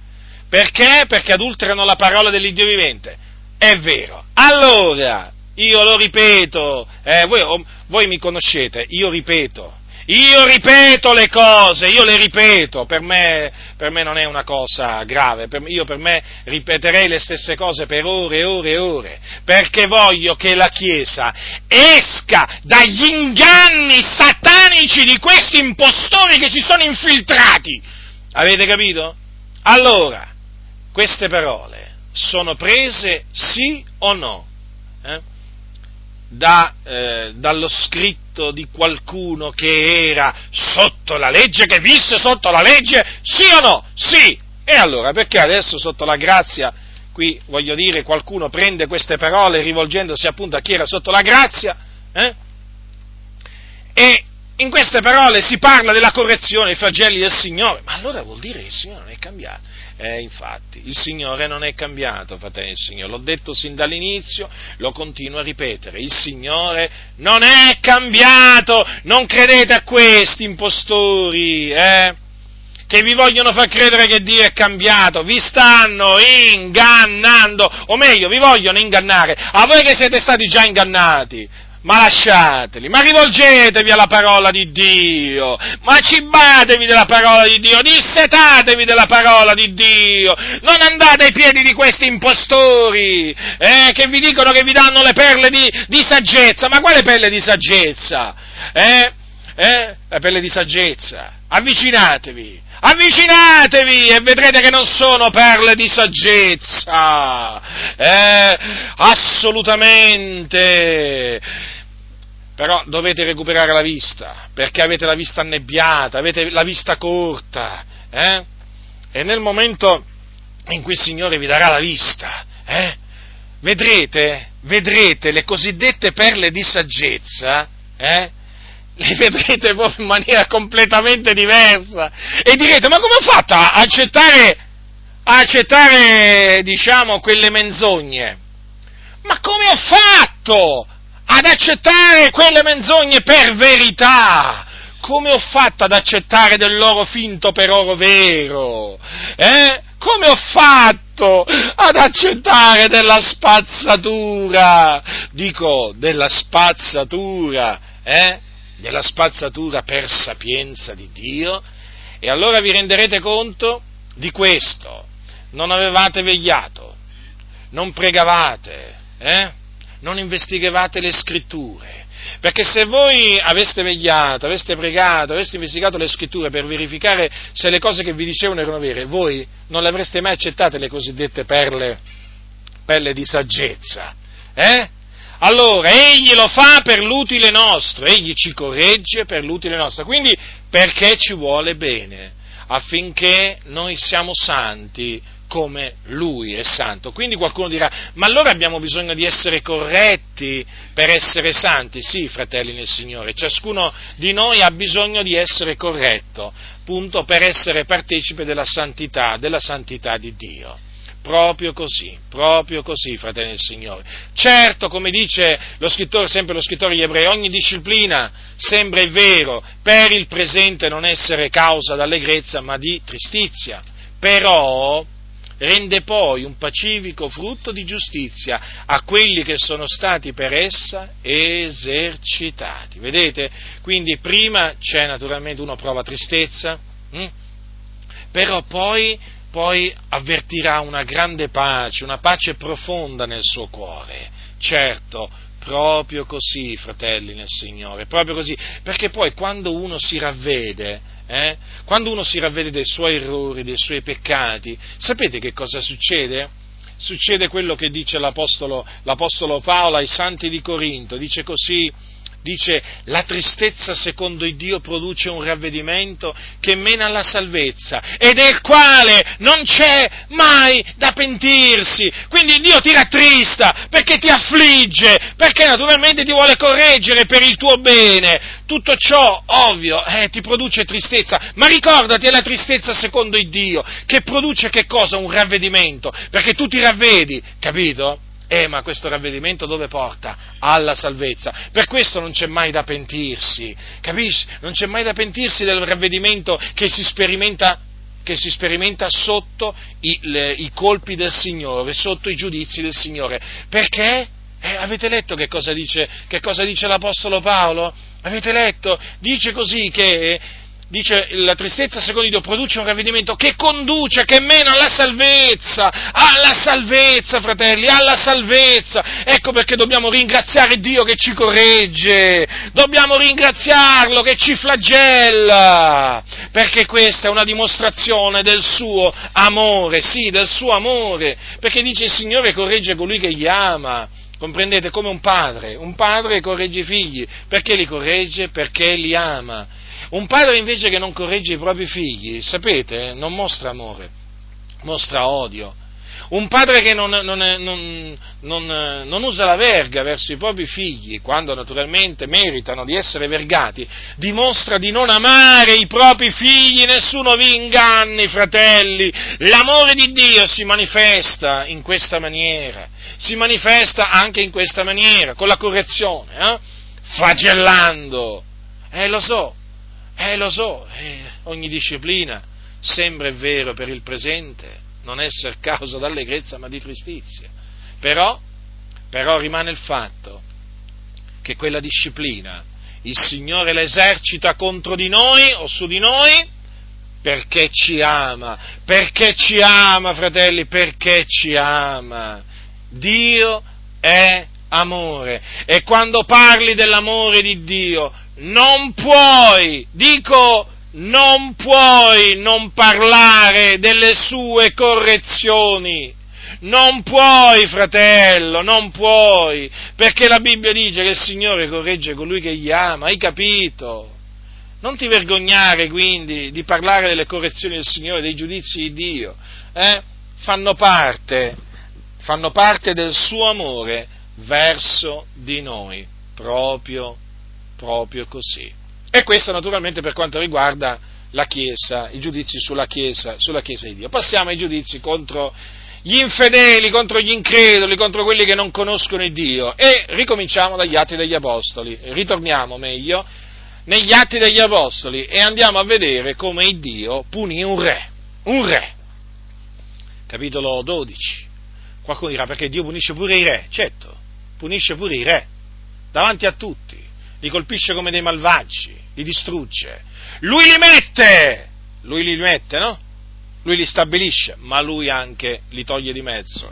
Perché? Perché adulterano la parola dell'Iddio vivente. È vero. Allora, io lo ripeto, eh, voi, oh, voi mi conoscete, io ripeto, io ripeto le cose, io le ripeto, per me, per me non è una cosa grave, per, io per me ripeterei le stesse cose per ore e ore e ore, perché voglio che la Chiesa esca dagli inganni satanici di questi impostori che si sono infiltrati. Avete capito? Allora, queste parole sono prese sì o no? Eh? Da, eh, dallo scritto di qualcuno che era sotto la legge, che visse sotto la legge, sì o no? Sì! E allora perché adesso sotto la grazia, qui voglio dire, qualcuno prende queste parole rivolgendosi appunto a chi era sotto la grazia, eh? e in queste parole si parla della correzione, dei flagelli del Signore, ma allora vuol dire che il Signore non è cambiato. Eh, infatti, il Signore non è cambiato, fratelli del Signore, l'ho detto sin dall'inizio, lo continuo a ripetere, il Signore non è cambiato, non credete a questi impostori, eh? che vi vogliono far credere che Dio è cambiato, vi stanno ingannando, o meglio, vi vogliono ingannare, a voi che siete stati già ingannati, ma lasciateli, ma rivolgetevi alla parola di Dio, ma cibatevi della parola di Dio, dissetatevi della parola di Dio, non andate ai piedi di questi impostori eh, che vi dicono che vi danno le perle di, di saggezza, ma quale perle di saggezza? Eh? Eh? Le perle di saggezza, avvicinatevi, avvicinatevi e vedrete che non sono perle di saggezza, eh, assolutamente però dovete recuperare la vista, perché avete la vista annebbiata, avete la vista corta, eh? e nel momento in cui il Signore vi darà la vista, eh? vedrete, vedrete le cosiddette perle di saggezza, eh? le vedrete in maniera completamente diversa e direte ma come ho fatto a accettare, a accettare diciamo, quelle menzogne? Ma come ho fatto ad accettare quelle menzogne per verità. Come ho fatto ad accettare del loro finto per oro vero? Eh? Come ho fatto ad accettare della spazzatura? Dico, della spazzatura, eh? Della spazzatura per sapienza di Dio? E allora vi renderete conto di questo. Non avevate vegliato, non pregavate, eh? Non investigavate le scritture. Perché se voi aveste vegliato, aveste pregato, aveste investigato le scritture per verificare se le cose che vi dicevano erano vere, voi non le avreste mai accettate le cosiddette perle, perle di saggezza. Eh? Allora, egli lo fa per l'utile nostro, egli ci corregge per l'utile nostro, quindi perché ci vuole bene, affinché noi siamo santi come Lui è santo. Quindi qualcuno dirà, ma allora abbiamo bisogno di essere corretti per essere santi? Sì, fratelli nel Signore, ciascuno di noi ha bisogno di essere corretto, appunto per essere partecipe della santità, della santità di Dio. Proprio così, proprio così, fratelli del Signore. Certo, come dice lo scrittore, sempre lo scrittore degli ebrei, ogni disciplina sembra è vero, per il presente non essere causa d'allegrezza, ma di tristizia. Però, rende poi un pacifico frutto di giustizia a quelli che sono stati per essa esercitati. Vedete? Quindi prima c'è naturalmente uno prova tristezza, hm? però poi, poi avvertirà una grande pace, una pace profonda nel suo cuore. Certo, Proprio così, fratelli nel Signore, proprio così, perché poi quando uno si ravvede, eh, quando uno si ravvede dei suoi errori, dei suoi peccati, sapete che cosa succede? Succede quello che dice l'Apostolo, l'Apostolo Paolo ai santi di Corinto, dice così, dice la tristezza secondo il Dio produce un ravvedimento che mena alla salvezza e del quale non c'è mai da pentirsi. Quindi Dio ti rattrista perché ti affligge, perché naturalmente ti vuole correggere per il tuo bene. Tutto ciò, ovvio, eh, ti produce tristezza, ma ricordati è la tristezza secondo il Dio che produce che cosa? Un ravvedimento, perché tu ti ravvedi, capito? Eh, ma questo ravvedimento dove porta? Alla salvezza. Per questo non c'è mai da pentirsi, capisci? Non c'è mai da pentirsi del ravvedimento che si sperimenta, che si sperimenta sotto i, le, i, colpi del Signore, sotto i giudizi del Signore. Perché? Eh, avete letto che cosa, dice, che cosa dice l'Apostolo Paolo? Avete letto? Dice così che dice la tristezza secondo Dio produce un ravvedimento che conduce, che mena alla salvezza, alla salvezza, fratelli, alla salvezza. Ecco perché dobbiamo ringraziare Dio che ci corregge, dobbiamo ringraziarlo che ci flagella, perché questa è una dimostrazione del suo amore, sì, del suo amore, perché dice il Signore corregge colui che gli ama. Comprendete? Come un padre, un padre corregge i figli, perché li corregge? Perché li ama un padre invece che non corregge i propri figli, sapete, non mostra amore, mostra odio. Un padre che non, non, non, non, usa la verga verso i propri figli, quando naturalmente meritano di essere vergati, dimostra di non amare i propri figli, nessuno vi inganni, fratelli. L'amore di Dio si manifesta in questa maniera, si manifesta anche in questa maniera, con la correzione, eh? flagellando. Eh, lo so, eh, lo so, eh, ogni disciplina sembra, è vero, per il presente non essere causa d'allegrezza ma di tristizia. Però, però rimane il fatto che quella disciplina il Signore la esercita contro di noi o su di noi perché ci ama, perché ci ama, fratelli, perché ci ama. Dio è amore e quando parli dell'amore di Dio non puoi, dico, non puoi non parlare delle sue correzioni. Non puoi, fratello, non puoi, perché la Bibbia dice che il Signore corregge colui che gli ama, hai capito? Non ti vergognare quindi di parlare delle correzioni del Signore, dei giudizi di Dio, eh? fanno, parte, fanno parte del suo amore verso di noi, proprio proprio così. E questo naturalmente per quanto riguarda la Chiesa, i giudizi sulla Chiesa, sulla Chiesa di Dio. Passiamo ai giudizi contro gli infedeli, contro gli increduli, contro quelli che non conoscono Dio. E ricominciamo dagli Atti degli Apostoli, ritorniamo meglio negli Atti degli Apostoli e andiamo a vedere come Dio punì un re, un re. Capitolo 12. Qualcuno dirà perché Dio punisce pure i re, certo, punisce pure i re, davanti a tutti li colpisce come dei malvagi, li distrugge. Lui li mette, lui li mette, no? Lui li stabilisce, ma lui anche li toglie di mezzo,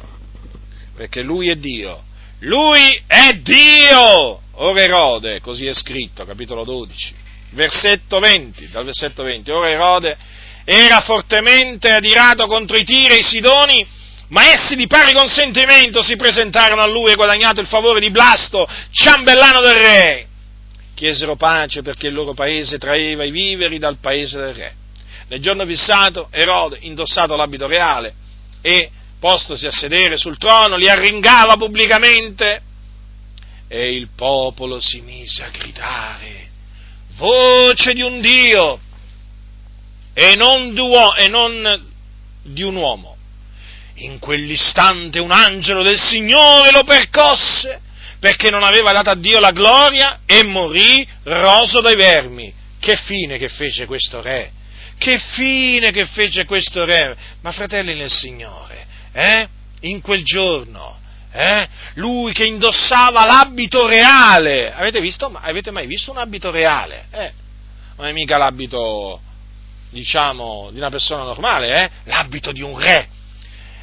perché lui è Dio. Lui è Dio! Ora Erode, così è scritto, capitolo 12, versetto 20, dal versetto 20. Ora Erode era fortemente adirato contro i Tiri e i Sidoni, ma essi di pari consentimento si presentarono a lui e guadagnato il favore di Blasto, ciambellano del re chiesero pace perché il loro paese traeva i viveri dal paese del re. Nel giorno fissato Erode, indossato l'abito reale e postosi a sedere sul trono, li arringava pubblicamente e il popolo si mise a gridare, voce di un Dio e non, di un uomo. In quell'istante un angelo del Signore lo percosse perché non aveva dato a Dio la gloria e morì roso dai vermi. Che fine che fece questo re? Che fine che fece questo re? Ma fratelli nel Signore, eh? In quel giorno, eh? Lui che indossava l'abito reale. Avete visto? Avete mai visto un abito reale? Eh? Non è mica l'abito, diciamo, di una persona normale, eh? L'abito di un re.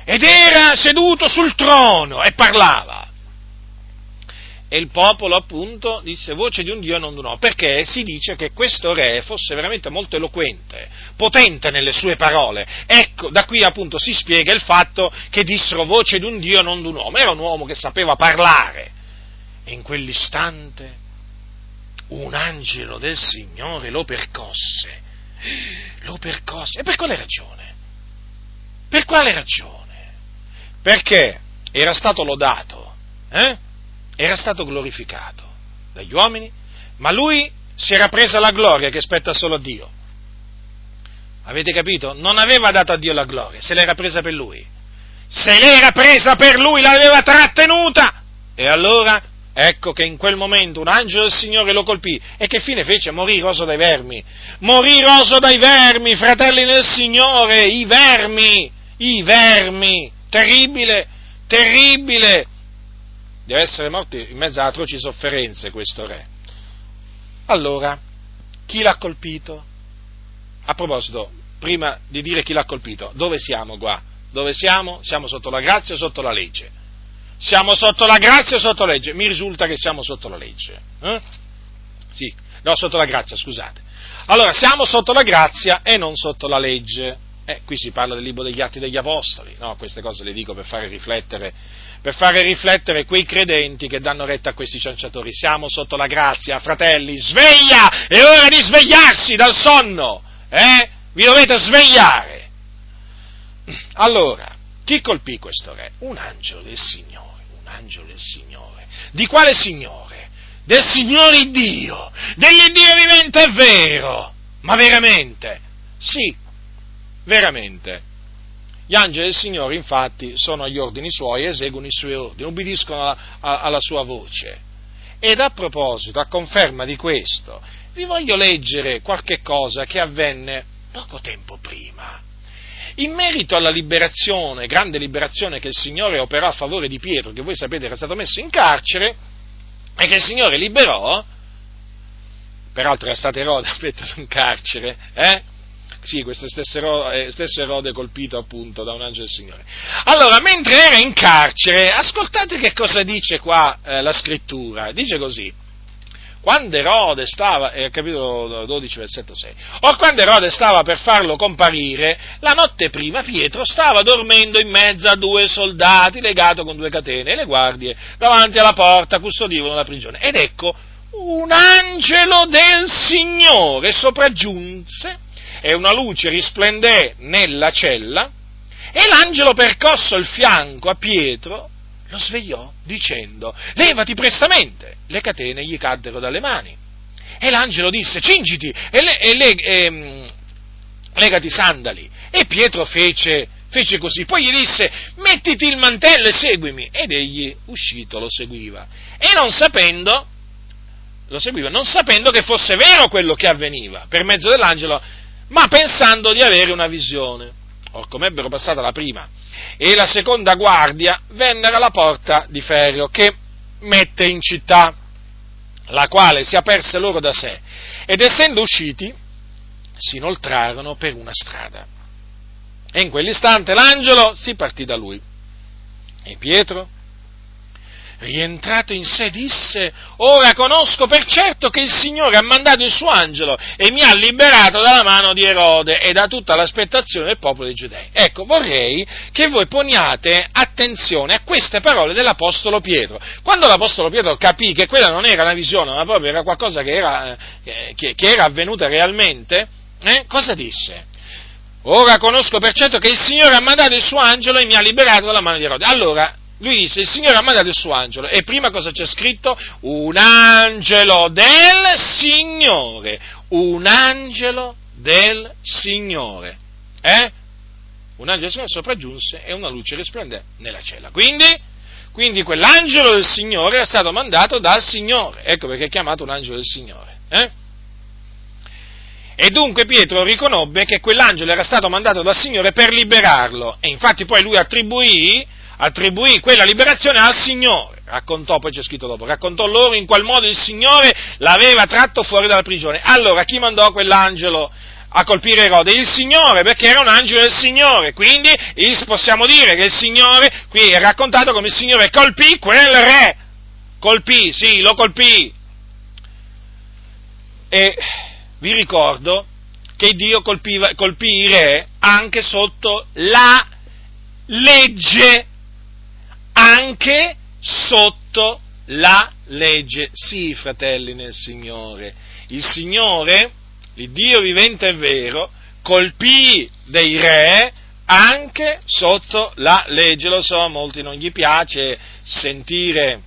Ed era seduto sul trono e parlava e il popolo appunto disse voce di un Dio e non di un uomo, perché si dice che questo re fosse veramente molto eloquente, potente nelle sue parole. Ecco, da qui appunto si spiega il fatto che dissero voce di un Dio e non di un uomo. Era un uomo che sapeva parlare. E in quell'istante un angelo del Signore lo percosse. Lo percosse. E per quale ragione? Per quale ragione? Perché era stato lodato, eh? Era stato glorificato dagli uomini, ma lui si era presa la gloria che spetta solo a Dio. Avete capito? Non aveva dato a Dio la gloria, se l'era presa per lui. Se l'era presa per lui, l'aveva trattenuta. E allora, ecco che in quel momento un angelo del Signore lo colpì. E che fine fece? Morì roso dai vermi. Morì roso dai vermi, fratelli del Signore, i vermi, i vermi. Terribile, terribile deve essere morto in mezzo a atroci sofferenze questo re. Allora, chi l'ha colpito? A proposito, prima di dire chi l'ha colpito, dove siamo qua? Dove siamo? Siamo sotto la grazia o sotto la legge? Siamo sotto la grazia o sotto la legge? Mi risulta che siamo sotto la legge. Eh? Sì, no, sotto la grazia, scusate. Allora, siamo sotto la grazia e non sotto la legge. Eh, qui si parla del libro degli Atti degli Apostoli, no? Queste cose le dico per fare riflettere per fare riflettere quei credenti che danno retta a questi cianciatori. Siamo sotto la grazia, fratelli, sveglia! È ora di svegliarsi dal sonno! Eh? Vi dovete svegliare! Allora, chi colpì questo re? Un angelo del Signore, un angelo del Signore. Di quale Signore? Del Signore Dio, dell'Iddio vivente è vero! Ma veramente? Sì, veramente. Gli angeli del Signore, infatti, sono agli ordini suoi eseguono i suoi ordini, ubbidiscono a, a, alla sua voce. Ed a proposito, a conferma di questo, vi voglio leggere qualche cosa che avvenne poco tempo prima. In merito alla liberazione, grande liberazione che il Signore operò a favore di Pietro, che voi sapete era stato messo in carcere, e che il Signore liberò, peraltro era stato Erode a metterlo in carcere, eh? Sì, questo stesso Erode, stesso Erode colpito appunto da un angelo del Signore. Allora, mentre era in carcere, ascoltate che cosa dice qua eh, la scrittura. Dice così. Quando Erode stava, eh, capitolo 12, versetto 6, or quando Erode stava per farlo comparire, la notte prima Pietro stava dormendo in mezzo a due soldati legato con due catene e le guardie davanti alla porta custodivano la prigione. Ed ecco, un angelo del Signore sopraggiunse e una luce risplendé nella cella e l'angelo percosso il fianco a Pietro lo svegliò dicendo levati prestamente. Le catene gli caddero dalle mani. E l'angelo disse cingiti e, le, e, le, e ehm, legati i sandali. E Pietro fece, fece così. Poi gli disse mettiti il mantello e seguimi. Ed egli uscito lo seguiva. E non sapendo lo seguiva non sapendo che fosse vero quello che avveniva. Per mezzo dell'angelo ma pensando di avere una visione. Or, come ebbero passata la prima e la seconda guardia, vennero alla porta di ferro che mette in città, la quale si aperse loro da sé, ed essendo usciti, si inoltrarono per una strada. E in quell'istante l'angelo si partì da lui. E Pietro, rientrato in sé, disse, ora conosco per certo che il Signore ha mandato il suo angelo e mi ha liberato dalla mano di Erode e da tutta l'aspettazione del popolo dei Giudei. Ecco, vorrei che voi poniate attenzione a queste parole dell'Apostolo Pietro. Quando l'Apostolo Pietro capì che quella non era una visione, ma proprio era qualcosa che era, eh, che, che era avvenuta realmente, eh, cosa disse? Ora conosco per certo che il Signore ha mandato il suo angelo e mi ha liberato dalla mano di Erode. Allora, lui disse, il Signore ha mandato il suo angelo. E prima cosa c'è scritto? Un angelo del Signore. Un angelo del Signore. Eh? Un angelo del Signore sopraggiunse e una luce risplende nella cella. Quindi, quindi quell'angelo del Signore è stato mandato dal Signore. Ecco perché è chiamato un angelo del Signore. Eh? E dunque Pietro riconobbe che quell'angelo era stato mandato dal Signore per liberarlo. E infatti poi lui attribuì attribuì quella liberazione al Signore. Raccontò, poi c'è scritto dopo, raccontò loro in qual modo il Signore l'aveva tratto fuori dalla prigione. Allora, chi mandò quell'angelo a colpire Erode? Il Signore, perché era un angelo del Signore. Quindi possiamo dire che il Signore, qui è raccontato come il Signore colpì quel re. colpì, sì, lo colpì. E vi ricordo che Dio colpiva, colpì i re anche sotto la legge, anche sotto la legge. Sì, fratelli nel Signore, il Signore, Dio vivente e vero, colpì dei re anche sotto la legge. Lo so, a molti non gli piace sentire,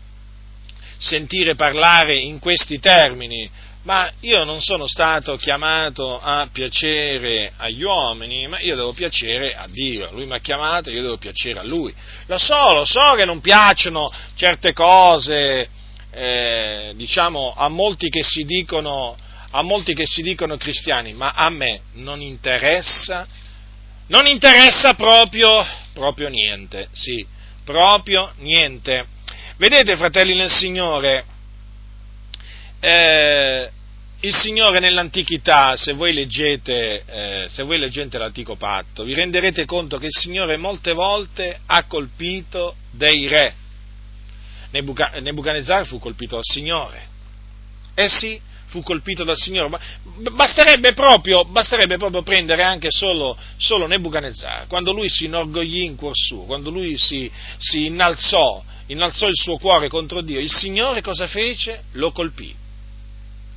sentire parlare in questi termini, ma io non sono stato chiamato a piacere agli uomini, ma io devo piacere a Dio. Lui mi ha chiamato e io devo piacere a Lui. Lo so, lo so che non piacciono certe cose, eh, diciamo, a molti che si dicono, a molti che si dicono cristiani, ma a me non interessa, non interessa proprio, proprio niente, sì, proprio niente. Vedete, fratelli nel Signore, eh, il Signore nell'antichità, se voi, leggete, eh, se voi leggete l'antico patto, vi renderete conto che il Signore molte volte ha colpito dei re. Nebuchadnezzar fu colpito dal Signore. Eh sì, fu colpito dal Signore. Basterebbe proprio, basterebbe proprio prendere anche solo, solo Nebuchadnezzar, quando lui si inorgoglì in cuor suo, quando lui si, si innalzò, innalzò il suo cuore contro Dio, il Signore cosa fece? Lo colpì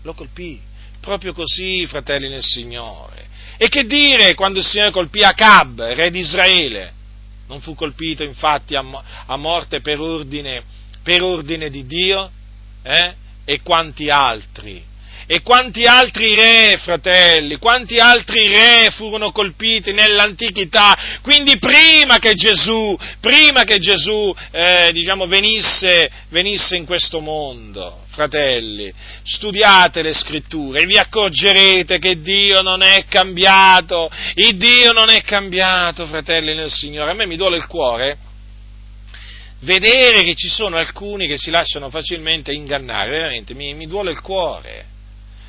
lo colpì. Proprio così, fratelli nel Signore. E che dire quando il Signore colpì Acab, re di Israele? Non fu colpito infatti a, morte per ordine, per ordine, di Dio? Eh? E quanti altri? E quanti altri re, fratelli, quanti altri re furono colpiti nell'antichità, quindi prima che Gesù, prima che Gesù eh, diciamo, venisse, venisse in questo mondo, fratelli, studiate le scritture e vi accorgerete che Dio non è cambiato, il Dio non è cambiato, fratelli nel Signore. A me mi duole il cuore vedere che ci sono alcuni che si lasciano facilmente ingannare, veramente mi, mi duole il cuore.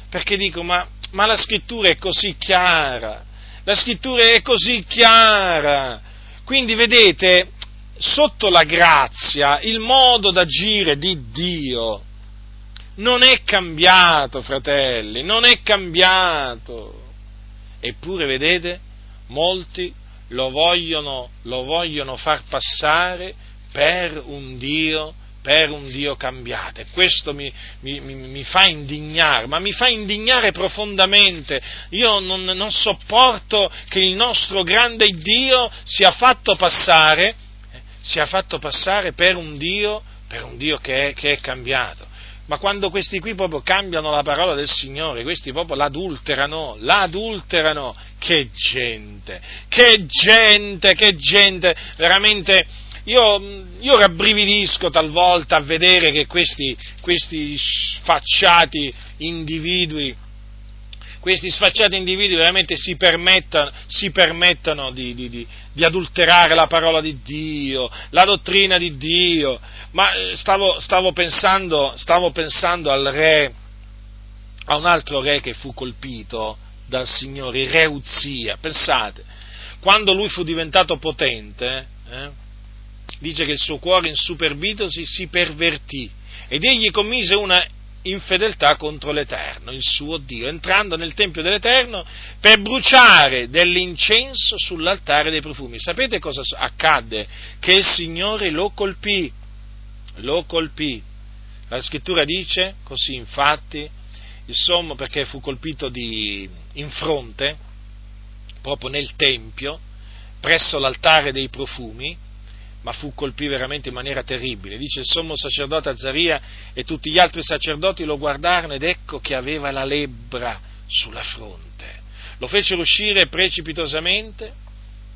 Perché dico, ma, ma la scrittura è così chiara, la scrittura è così chiara, quindi vedete, sotto la grazia, il modo d'agire di Dio non è cambiato, fratelli, non è cambiato. Eppure, vedete, molti lo vogliono, lo vogliono far passare per un Dio per un Dio cambiato. E questo mi, mi, mi, fa indignare, ma mi fa indignare profondamente. Io non, non, sopporto che il nostro grande Dio sia fatto passare, eh, sia fatto passare per un Dio, per un Dio che, è, che è cambiato. Ma quando questi qui proprio cambiano la parola del Signore, questi proprio l'adulterano, l'adulterano, che gente, che gente, che gente, veramente io, io rabbrividisco talvolta a vedere che questi, questi sfacciati individui, questi sfacciati individui veramente si permettono, si permettono di, di, di, di, adulterare la parola di Dio, la dottrina di Dio. Ma eh, stavo, stavo, pensando, stavo pensando al re, a un altro re che fu colpito dal Signore, il re Uzia. Pensate, quando lui fu diventato potente, eh, dice che il suo cuore insuperbitosi si pervertì ed egli commise una infedeltà contro l'Eterno, il suo Dio, entrando nel Tempio dell'Eterno per bruciare dell'incenso sull'altare dei profumi. Sapete cosa accadde? Che il Signore lo colpì, lo colpì. La scrittura dice così, infatti, il sommo perché fu colpito di, in fronte, proprio nel Tempio, presso l'altare dei profumi, ma fu colpì veramente in maniera terribile. Dice il sommo sacerdote Azzaria e tutti gli altri sacerdoti lo guardarono ed ecco che aveva la lebbra sulla fronte. Lo fecero uscire precipitosamente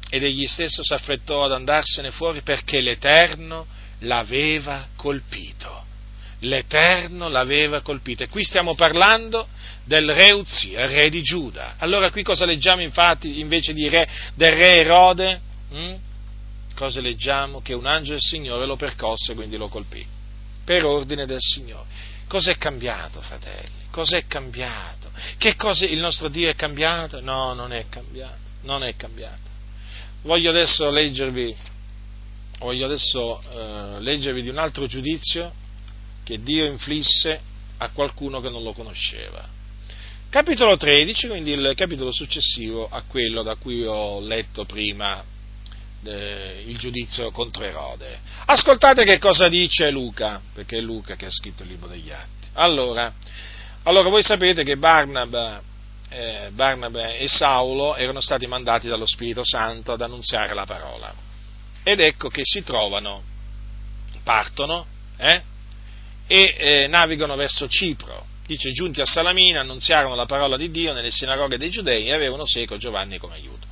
ed egli stesso si affrettò ad andarsene fuori perché l'Eterno l'aveva colpito. L'Eterno l'aveva colpito. E qui stiamo parlando del re Uzia, re di Giuda. Allora qui cosa leggiamo infatti invece di re, del re Erode? Hm? Cosa leggiamo? Che un angelo del Signore lo percosse quindi lo colpì, per ordine del Signore. Cos'è cambiato, fratelli? Cos'è cambiato? Che cosa il nostro Dio è cambiato? No, non è cambiato, non è cambiato. Voglio adesso leggervi, voglio adesso, eh, leggervi di un altro giudizio che Dio inflisse a qualcuno che non lo conosceva. Capitolo 13, quindi il capitolo successivo a quello da cui ho letto prima eh, il giudizio contro Erode. Ascoltate che cosa dice Luca, perché è Luca che ha scritto il libro degli Atti. Allora, allora voi sapete che Barnaba, eh, Barnaba e Saulo erano stati mandati dallo Spirito Santo ad annunziare la parola. Ed ecco che si trovano, partono, eh, e eh, navigano verso Cipro. Dice, giunti a Salamina, annunziarono la parola di Dio nelle sinagoghe dei giudei e avevano seco Giovanni come aiuto.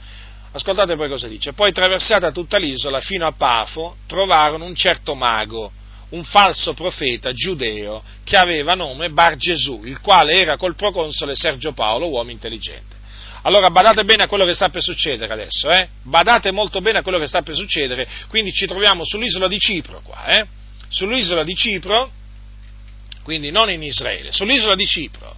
Ascoltate poi cosa dice. Poi attraversata tutta l'isola fino a Pafo, trovarono un certo mago, un falso profeta giudeo, che aveva nome Bar Gesù, il quale era col proconsole Sergio Paolo, uomo intelligente. Allora badate bene a quello che sta per succedere adesso, eh? Badate molto bene a quello che sta per succedere. Quindi ci troviamo sull'isola di Cipro qua, eh? Sull'isola di Cipro, quindi non in Israele, sull'isola di Cipro.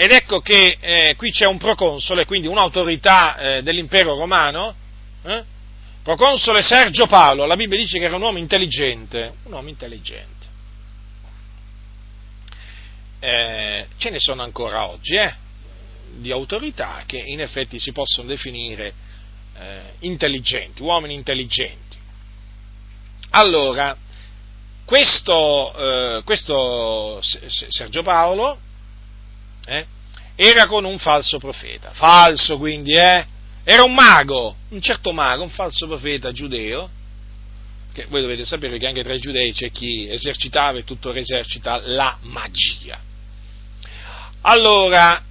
Ed ecco che eh, qui c'è un proconsole, quindi un'autorità eh, dell'impero romano, eh? proconsole Sergio Paolo, la Bibbia dice che era un uomo intelligente, un uomo intelligente. Eh, ce ne sono ancora oggi, eh, di autorità che in effetti si possono definire eh, intelligenti, uomini intelligenti. Allora, questo, questo Sergio Paolo eh, era con un falso profeta, falso quindi, eh? era un mago, un certo mago, un falso profeta giudeo, che voi dovete sapere che anche tra i giudei c'è chi esercitava e tuttora esercita la magia. Allora,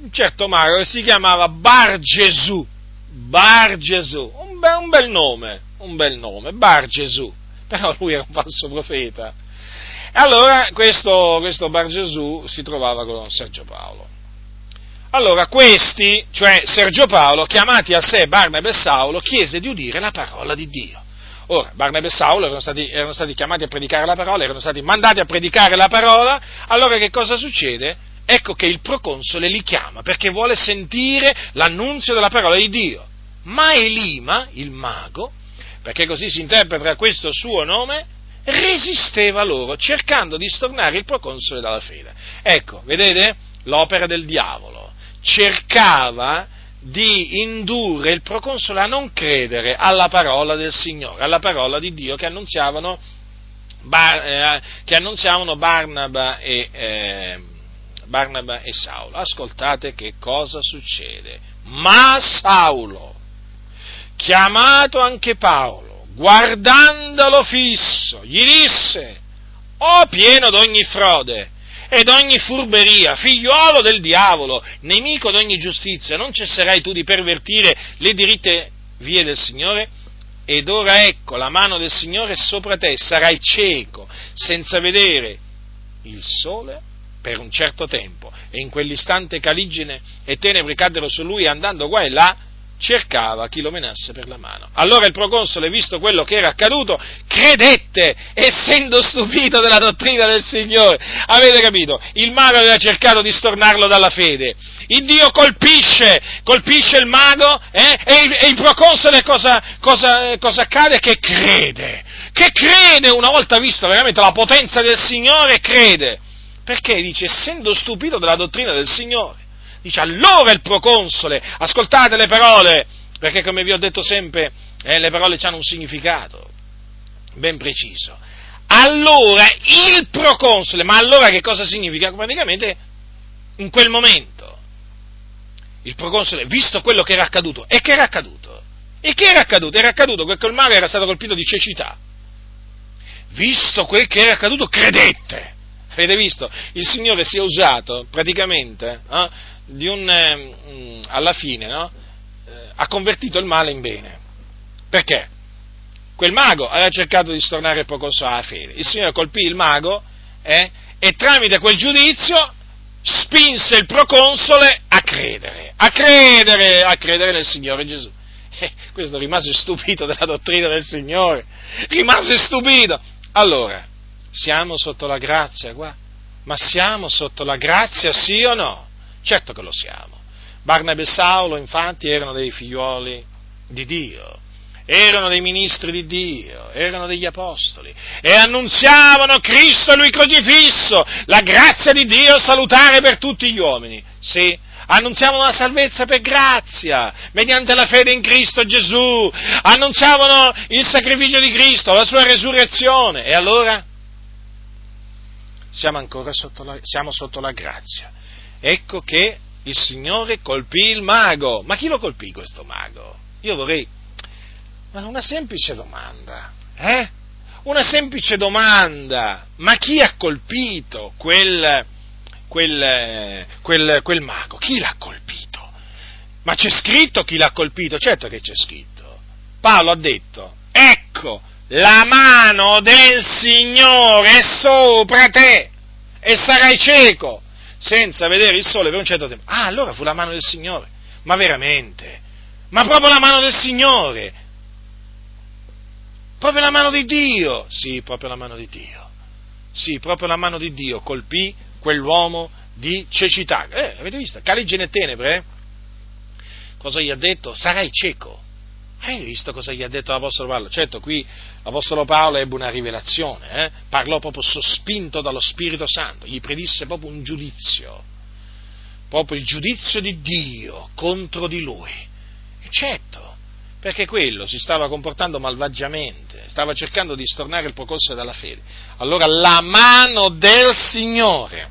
un certo mago si chiamava Bar Gesù, Bar Gesù, un, be- un bel nome, un bel nome, Bar Gesù però lui era un falso profeta. Allora questo, questo Bar Gesù si trovava con Sergio Paolo. Allora questi, cioè Sergio Paolo, chiamati a sé Barnabé e Saulo, chiese di udire la parola di Dio. Ora, Barnabé e Saulo erano stati, erano stati chiamati a predicare la parola, erano stati mandati a predicare la parola, allora che cosa succede? Ecco che il proconsole li chiama perché vuole sentire l'annunzio della parola di Dio. Ma Elima, il mago, perché così si interpreta questo suo nome, resisteva loro, cercando di stornare il proconsole dalla fede. Ecco, vedete? L'opera del diavolo. Cercava di indurre il proconsole a non credere alla parola del Signore, alla parola di Dio che annunziavano, Bar, eh, che annunziavano Barnaba, e, eh, Barnaba e Saulo. Ascoltate che cosa succede. Ma Saulo, chiamato anche Paolo, guardandolo fisso, gli disse, oh pieno d'ogni frode ed ogni furberia, figliuolo del diavolo, nemico d'ogni giustizia, non cesserai tu di pervertire le diritte vie del Signore? Ed ora ecco, la mano del Signore sopra te, sarai cieco, senza vedere il sole per un certo tempo. E in quell'istante caligine e tenebre caddero su lui, andando qua e là, cercava chi lo menasse per la mano. Allora il proconsole, visto quello che era accaduto, credette, essendo stupito della dottrina del Signore. Avete capito? Il mago aveva cercato di stornarlo dalla fede. Il Dio colpisce, colpisce il mago eh? e, il, e, il, proconsole cosa, cosa, cosa accade? Che crede. Che crede, una volta vista veramente la potenza del Signore, crede. Perché dice, essendo stupito della dottrina del Signore. Dice allora il proconsole, ascoltate le parole, perché come vi ho detto sempre, eh, le parole hanno un significato ben preciso. Allora il proconsole, ma allora che cosa significa? Praticamente in quel momento il proconsole, visto quello che era accaduto, e che era accaduto? E che era accaduto? Era accaduto che quel mago era stato colpito di cecità. Visto quel che era accaduto, credette. Avete visto? Il Signore si è usato praticamente eh, un, eh, alla fine, no? eh, ha convertito il male in bene. Perché? Quel mago aveva cercato di stornare poco so alla fede. Il Signore colpì il mago eh, e tramite quel giudizio spinse il proconsole a credere, a credere, a credere nel Signore Gesù. Eh, questo rimase stupito della dottrina del Signore, rimase stupito. Allora, siamo sotto la grazia qua? Ma siamo sotto la grazia sì o no? Certo che lo siamo. Barnabé e Saulo, infatti, erano dei figlioli di Dio. erano dei ministri di Dio, erano degli apostoli e annunziavano Cristo e Lui crocifisso, la grazia di Dio salutare per tutti gli uomini. Sì, annunziavano la salvezza per grazia, mediante la fede in Cristo Gesù, annunziavano il sacrificio di Cristo, la sua resurrezione. E allora? Siamo ancora sotto la, siamo sotto la grazia. Ecco che il Signore colpì il mago. Ma chi lo colpì questo mago? Io vorrei... Ma una semplice domanda, eh? Una semplice domanda. Ma chi ha colpito quel, quel, quel, quel mago? Chi l'ha colpito? Ma c'è scritto chi l'ha colpito? Certo che c'è scritto. Paolo ha detto, ecco, la mano del Signore è sopra te e sarai cieco senza vedere il sole per un certo tempo. Ah, allora fu la mano del Signore. Ma veramente? Ma proprio la mano del Signore? Proprio la mano di Dio? Sì, proprio la mano di Dio. Sì, proprio la mano di Dio colpì quell'uomo di cecità. Eh, avete visto? Caligine tenebre, eh? Cosa gli ha detto? Sarai cieco. Hai visto cosa gli ha detto l'Apostolo Paolo? Certo, qui l'Apostolo Paolo ebbe una rivelazione, eh? parlò proprio sospinto dallo Spirito Santo, gli predisse proprio un giudizio, proprio il giudizio di Dio contro di lui. Certo, perché quello si stava comportando malvagiamente, stava cercando di stornare il percorso della fede. Allora la mano del Signore,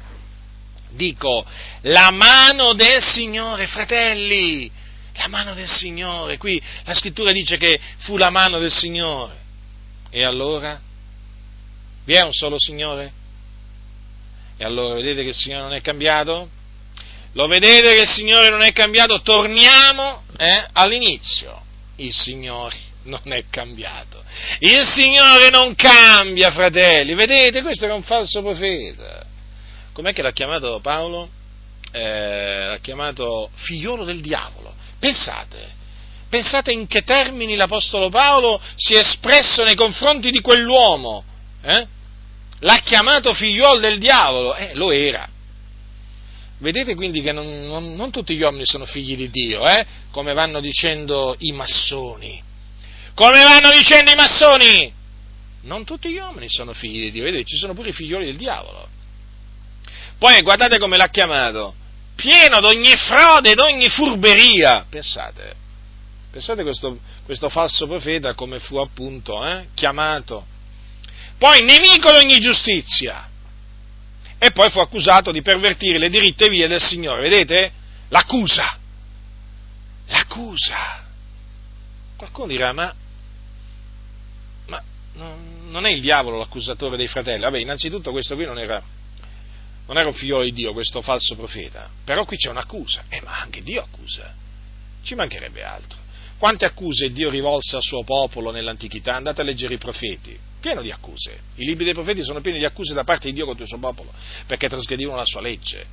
dico, la mano del Signore, fratelli, la mano del Signore. Qui la scrittura dice che fu la mano del Signore. E allora? Vi è un solo Signore? E allora vedete che il Signore non è cambiato? Lo vedete che il Signore non è cambiato? Torniamo eh, all'inizio. Il Signore non è cambiato. Il Signore non cambia, fratelli. Vedete, questo era un falso profeta. Com'è che l'ha chiamato Paolo? Eh, l'ha chiamato figliolo del diavolo. Pensate, pensate in che termini l'Apostolo Paolo si è espresso nei confronti di quell'uomo. Eh? L'ha chiamato figliuolo del diavolo, eh, lo era. Vedete quindi che non, non, non, tutti gli uomini sono figli di Dio, eh? come vanno dicendo i massoni. Come vanno dicendo i massoni? Non tutti gli uomini sono figli di Dio, vedete, ci sono pure i figlioli del diavolo. Poi guardate come l'ha chiamato pieno d'ogni frode, d'ogni furberia. Pensate, pensate questo, questo falso profeta come fu appunto eh, chiamato. Poi nemico di ogni giustizia. E poi fu accusato di pervertire le diritte vie del Signore. Vedete? L'accusa. L'accusa. Qualcuno dirà, ma, ma non è il diavolo l'accusatore dei fratelli? Vabbè, innanzitutto questo qui non era non era un figlio di Dio questo falso profeta, però qui c'è un'accusa, eh, ma anche Dio accusa, ci mancherebbe altro. Quante accuse Dio rivolse al suo popolo nell'antichità? Andate a leggere i profeti, pieno di accuse. I libri dei profeti sono pieni di accuse da parte di Dio contro il suo popolo, perché trasgredivano la sua legge.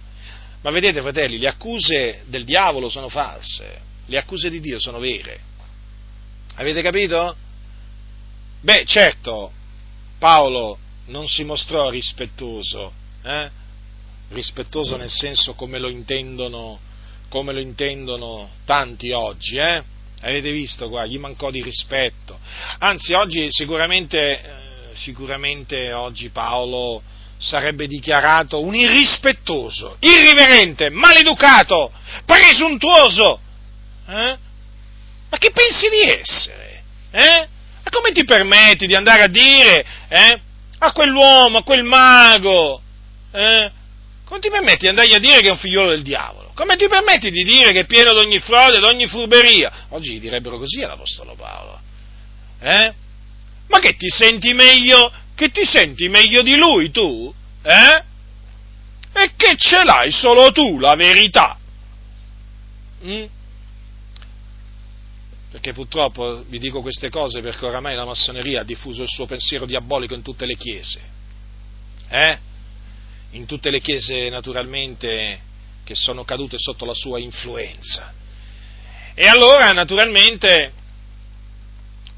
Ma vedete, fratelli, le accuse del diavolo sono false, le accuse di Dio sono vere. Avete capito? Beh, certo, Paolo non si mostrò rispettoso, eh? Rispettoso nel senso come lo intendono, come lo intendono tanti oggi, eh? Avete visto qua, gli mancò di rispetto. Anzi, oggi sicuramente, eh, sicuramente oggi Paolo sarebbe dichiarato un irrispettoso, irriverente, maleducato, presuntuoso. Eh? Ma che pensi di essere? Eh? Ma come ti permetti di andare a dire eh, a quell'uomo, a quel mago, eh, come ti permetti di andargli a dire che è un figliolo del diavolo? Come ti permetti di dire che è pieno di ogni frode, di ogni furberia? Oggi direbbero così all'Apostolo Paolo. Eh? Ma che ti senti meglio, che ti senti meglio di lui tu? Eh? E che ce l'hai solo tu, la verità? Mm? Perché purtroppo vi dico queste cose perché oramai la massoneria ha diffuso il suo pensiero diabolico in tutte le chiese. Eh? In tutte le chiese naturalmente che sono cadute sotto la sua influenza. E allora naturalmente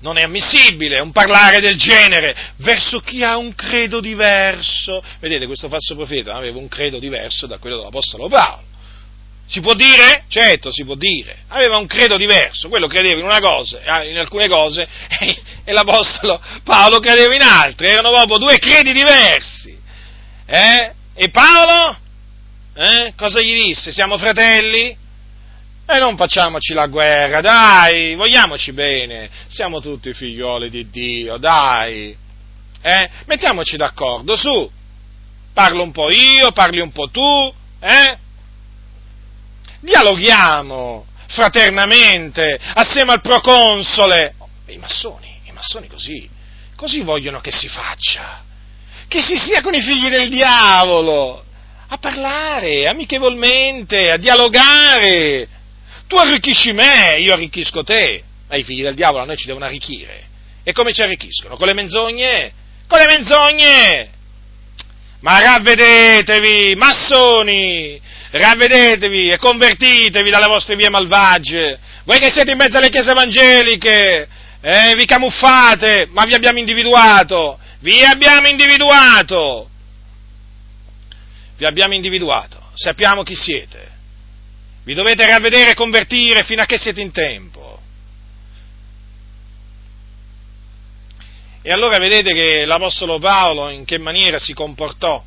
non è ammissibile un parlare del genere verso chi ha un credo diverso. Vedete, questo falso profeta aveva un credo diverso da quello dell'Apostolo Paolo. Si può dire? Certo, si può dire. Aveva un credo diverso, quello credeva in una cosa, eh, in alcune cose, e l'Apostolo Paolo credeva in altre, erano proprio due credi diversi. Eh? E Paolo? Eh? Cosa gli disse? Siamo fratelli? E non facciamoci la guerra, dai, vogliamoci bene, siamo tutti figlioli di Dio, dai. Eh? Mettiamoci d'accordo, su. Parlo un po' io, parli un po' tu, eh? dialoghiamo fraternamente assieme al proconsole. I massoni, i massoni così, così vogliono che si faccia, che si sia con i figli del diavolo, a parlare amichevolmente, a dialogare. Tu arricchisci me, io arricchisco te. Ma i figli del diavolo a noi ci devono arricchire. E come ci arricchiscono? Con le menzogne? Con le menzogne! Ma ravvedetevi, massoni, ravvedetevi e convertitevi dalle vostre vie malvagie. Voi che siete in mezzo alle chiese evangeliche, eh, vi camuffate, ma vi abbiamo individuato, vi abbiamo individuato, vi abbiamo individuato, sappiamo chi siete. Vi dovete ravvedere e convertire fino a che siete in tempo. E allora vedete che l'Apostolo Paolo in che maniera si comportò?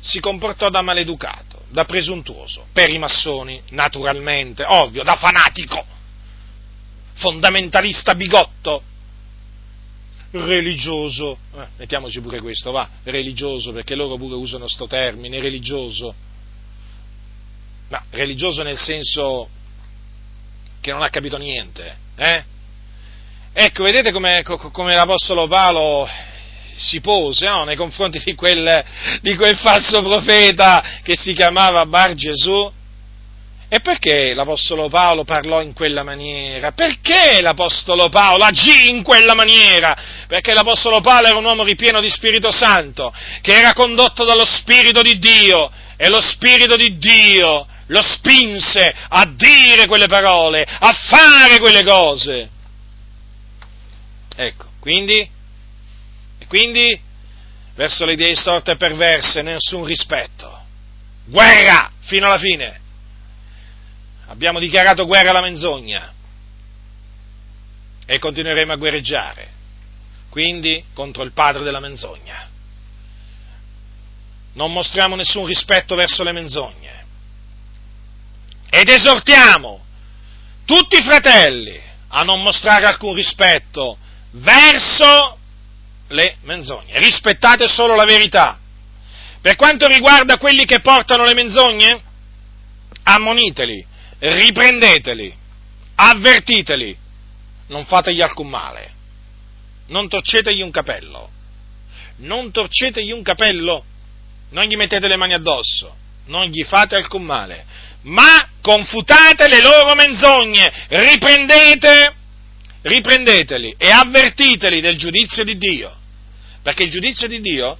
Si comportò da maleducato, da presuntuoso, per i massoni, naturalmente, ovvio, da fanatico, fondamentalista bigotto, religioso, eh, mettiamoci pure questo, va, religioso, perché loro pure usano questo termine, religioso, ma religioso nel senso che non ha capito niente, eh? Ecco, vedete come, come l'Apostolo Paolo si pose no? nei confronti di quel, di quel, falso profeta che si chiamava Bar Gesù? E perché l'Apostolo Paolo parlò in quella maniera? Perché l'Apostolo Paolo agì in quella maniera? Perché l'Apostolo Paolo era un uomo ripieno di Spirito Santo, che era condotto dallo Spirito di Dio, e lo Spirito di Dio lo spinse a dire quelle parole, a fare quelle cose. Ecco, quindi, e quindi verso le idee storte e perverse nessun rispetto. Guerra fino alla fine. Abbiamo dichiarato guerra alla menzogna e continueremo a guerreggiare, quindi contro il padre della menzogna. Non mostriamo nessun rispetto verso le menzogne ed esortiamo tutti i fratelli a non mostrare alcun rispetto verso le menzogne. Rispettate solo la verità. Per quanto riguarda quelli che portano le menzogne, ammoniteli, riprendeteli, avvertiteli, non fategli alcun male, non torcetegli un capello, non torcetegli un capello, non gli mettete le mani addosso, non gli fate alcun male, ma confutate le loro menzogne, riprendete riprendeteli e avvertiteli del giudizio di Dio, perché il giudizio di Dio,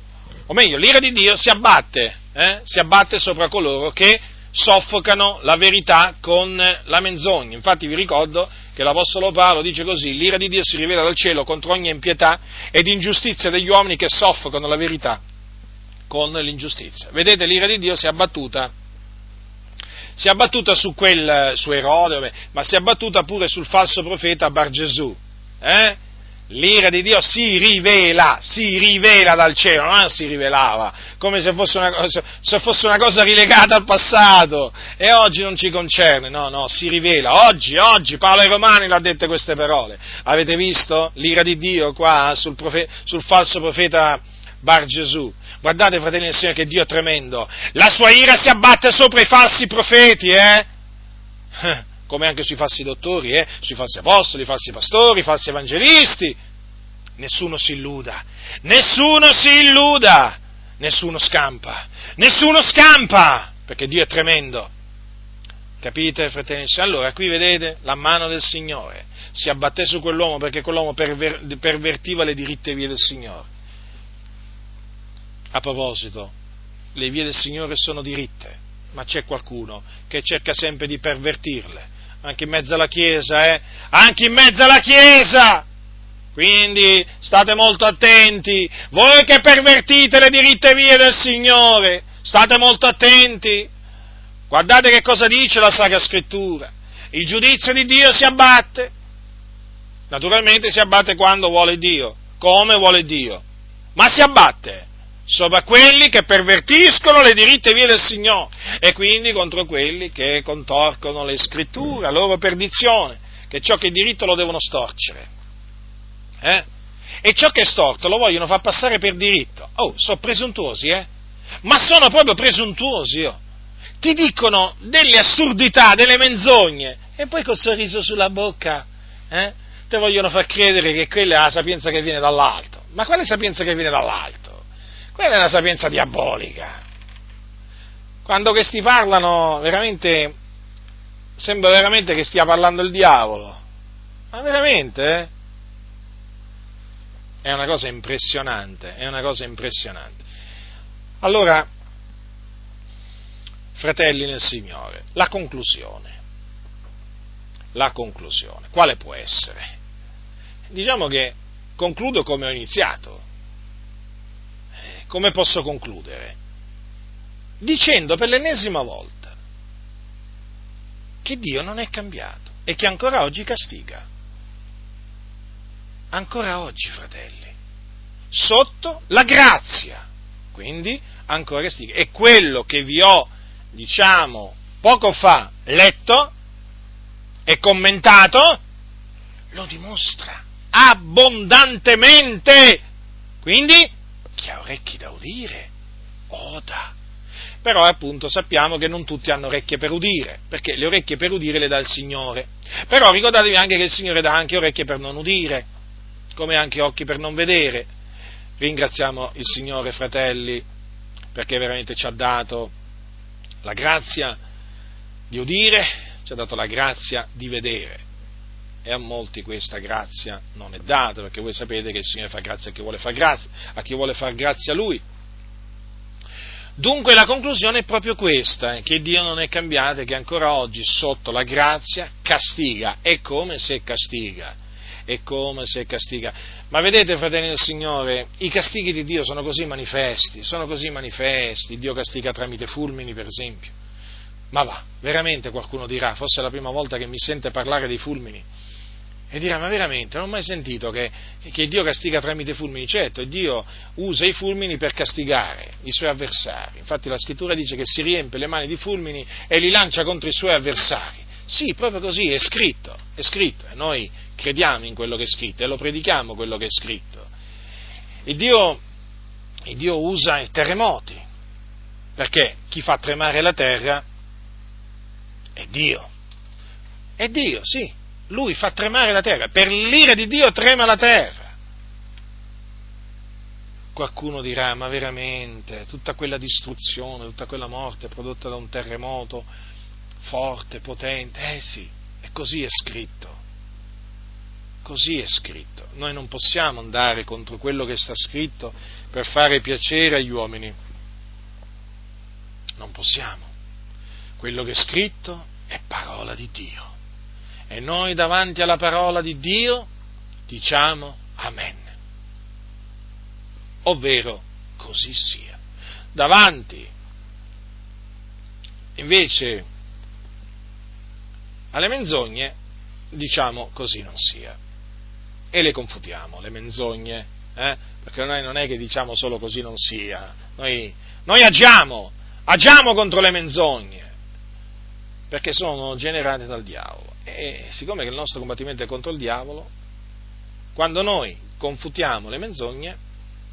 o meglio, l'ira di Dio si abbatte, eh? si abbatte sopra coloro che soffocano la verità con la menzogna. Infatti vi ricordo che l'Apostolo Paolo dice così, l'ira di Dio si rivela dal cielo contro ogni impietà ed ingiustizia degli uomini che soffocano la verità con l'ingiustizia. Vedete, l'ira di Dio si è abbattuta si è abbattuta su, quel, su Erode, ma si è abbattuta pure sul falso profeta Bar Gesù. Eh? L'ira di Dio si rivela, si rivela dal cielo, non si rivelava, come se fosse, una cosa, se fosse una cosa rilegata al passato e oggi non ci concerne, no, no, si rivela, oggi, oggi, Paolo ai Romani l'ha dette queste parole, avete visto l'ira di Dio qua sul, profe, sul falso profeta Bar Gesù? Guardate, fratelli del Signore, che Dio è tremendo. La sua ira si abbatte sopra i falsi profeti, eh? Come anche sui falsi dottori, eh? sui falsi apostoli, i falsi pastori, i falsi evangelisti. Nessuno si illuda, nessuno si illuda, nessuno scampa, nessuno scampa, perché Dio è tremendo. Capite, fratelli? Allora, qui vedete la mano del Signore si abbatté su quell'uomo perché quell'uomo perver- pervertiva le diritte vie del Signore. A proposito, le vie del Signore sono diritte, ma c'è qualcuno che cerca sempre di pervertirle, anche in mezzo alla Chiesa, eh? Anche in mezzo alla Chiesa! Quindi state molto attenti, voi che pervertite le diritte vie del Signore, state molto attenti, Guardate che cosa dice la Sacra Scrittura. Il giudizio di Dio si abbatte. Naturalmente si abbatte quando vuole Dio, come vuole Dio, ma si abbatte sopra quelli che pervertiscono le diritte vie del Signore e quindi contro quelli che contorcono le scritture, la loro perdizione, che ciò che è diritto lo devono storcere. Eh? E ciò che è storto lo vogliono far passare per diritto. Oh, sono presuntuosi, eh? Ma sono proprio presuntuosi, oh. Ti dicono delle assurdità, delle menzogne, e poi col sorriso sulla bocca, eh? Te vogliono far credere che quella è la sapienza che viene dall'alto. Ma quale sapienza che viene dall'alto? Quella è una sapienza diabolica. Quando questi parlano, veramente, sembra veramente che stia parlando il diavolo. Ma veramente, eh? È una cosa impressionante, è una cosa impressionante. Allora, fratelli nel Signore, la conclusione. La conclusione. Quale può essere? Diciamo che concludo come ho iniziato come posso concludere? Dicendo per l'ennesima volta che Dio non è cambiato e che ancora oggi castiga. Ancora oggi, fratelli, sotto la grazia. Quindi ancora castiga. E quello che vi ho, diciamo, poco fa letto e commentato, lo dimostra abbondantemente. Quindi chi ha orecchi da udire, oda. Però appunto sappiamo che non tutti hanno orecchie per udire, perché le orecchie per udire le dà il Signore. Però ricordatevi anche che il Signore dà anche orecchie per non udire, come anche occhi per non vedere. Ringraziamo il Signore, fratelli, perché veramente ci ha dato la grazia di udire, ci ha dato la grazia di vedere e a molti questa grazia non è data, perché voi sapete che il Signore fa grazia a chi vuole far grazia, a chi vuole far grazia a Lui. Dunque la conclusione è proprio questa, eh, che Dio non è cambiato e che ancora oggi sotto la grazia castiga, è come se castiga, è come se castiga. Ma vedete, fratelli del Signore, i castighi di Dio sono così manifesti, sono così manifesti, Dio castiga tramite fulmini, per esempio. Ma va, veramente qualcuno dirà, forse è la prima volta che mi sente parlare dei fulmini e dirà, ma veramente, non ho mai sentito che, che, Dio castiga tramite fulmini? Certo, Dio usa i fulmini per castigare i suoi avversari. Infatti la scrittura dice che si riempie le mani di fulmini e li lancia contro i suoi avversari. Sì, proprio così, è scritto, è scritto. E noi crediamo in quello che è scritto e lo predichiamo quello che è scritto. E Dio, e Dio usa i terremoti, perché chi fa tremare la terra è Dio. È Dio, sì, lui fa tremare la terra, per l'ira di Dio trema la terra. Qualcuno dirà, ma veramente, tutta quella distruzione, tutta quella morte prodotta da un terremoto forte, potente, eh sì, e così è scritto. Così è scritto. Noi non possiamo andare contro quello che sta scritto per fare piacere agli uomini. Non possiamo. Quello che è scritto è parola di Dio. E noi davanti alla parola di Dio diciamo Amen. Ovvero così sia. Davanti invece alle menzogne diciamo così non sia. E le confutiamo, le menzogne, eh? perché noi non è che diciamo solo così non sia, noi, noi agiamo, agiamo contro le menzogne, perché sono generate dal diavolo. E siccome il nostro combattimento è contro il diavolo, quando noi confutiamo le menzogne,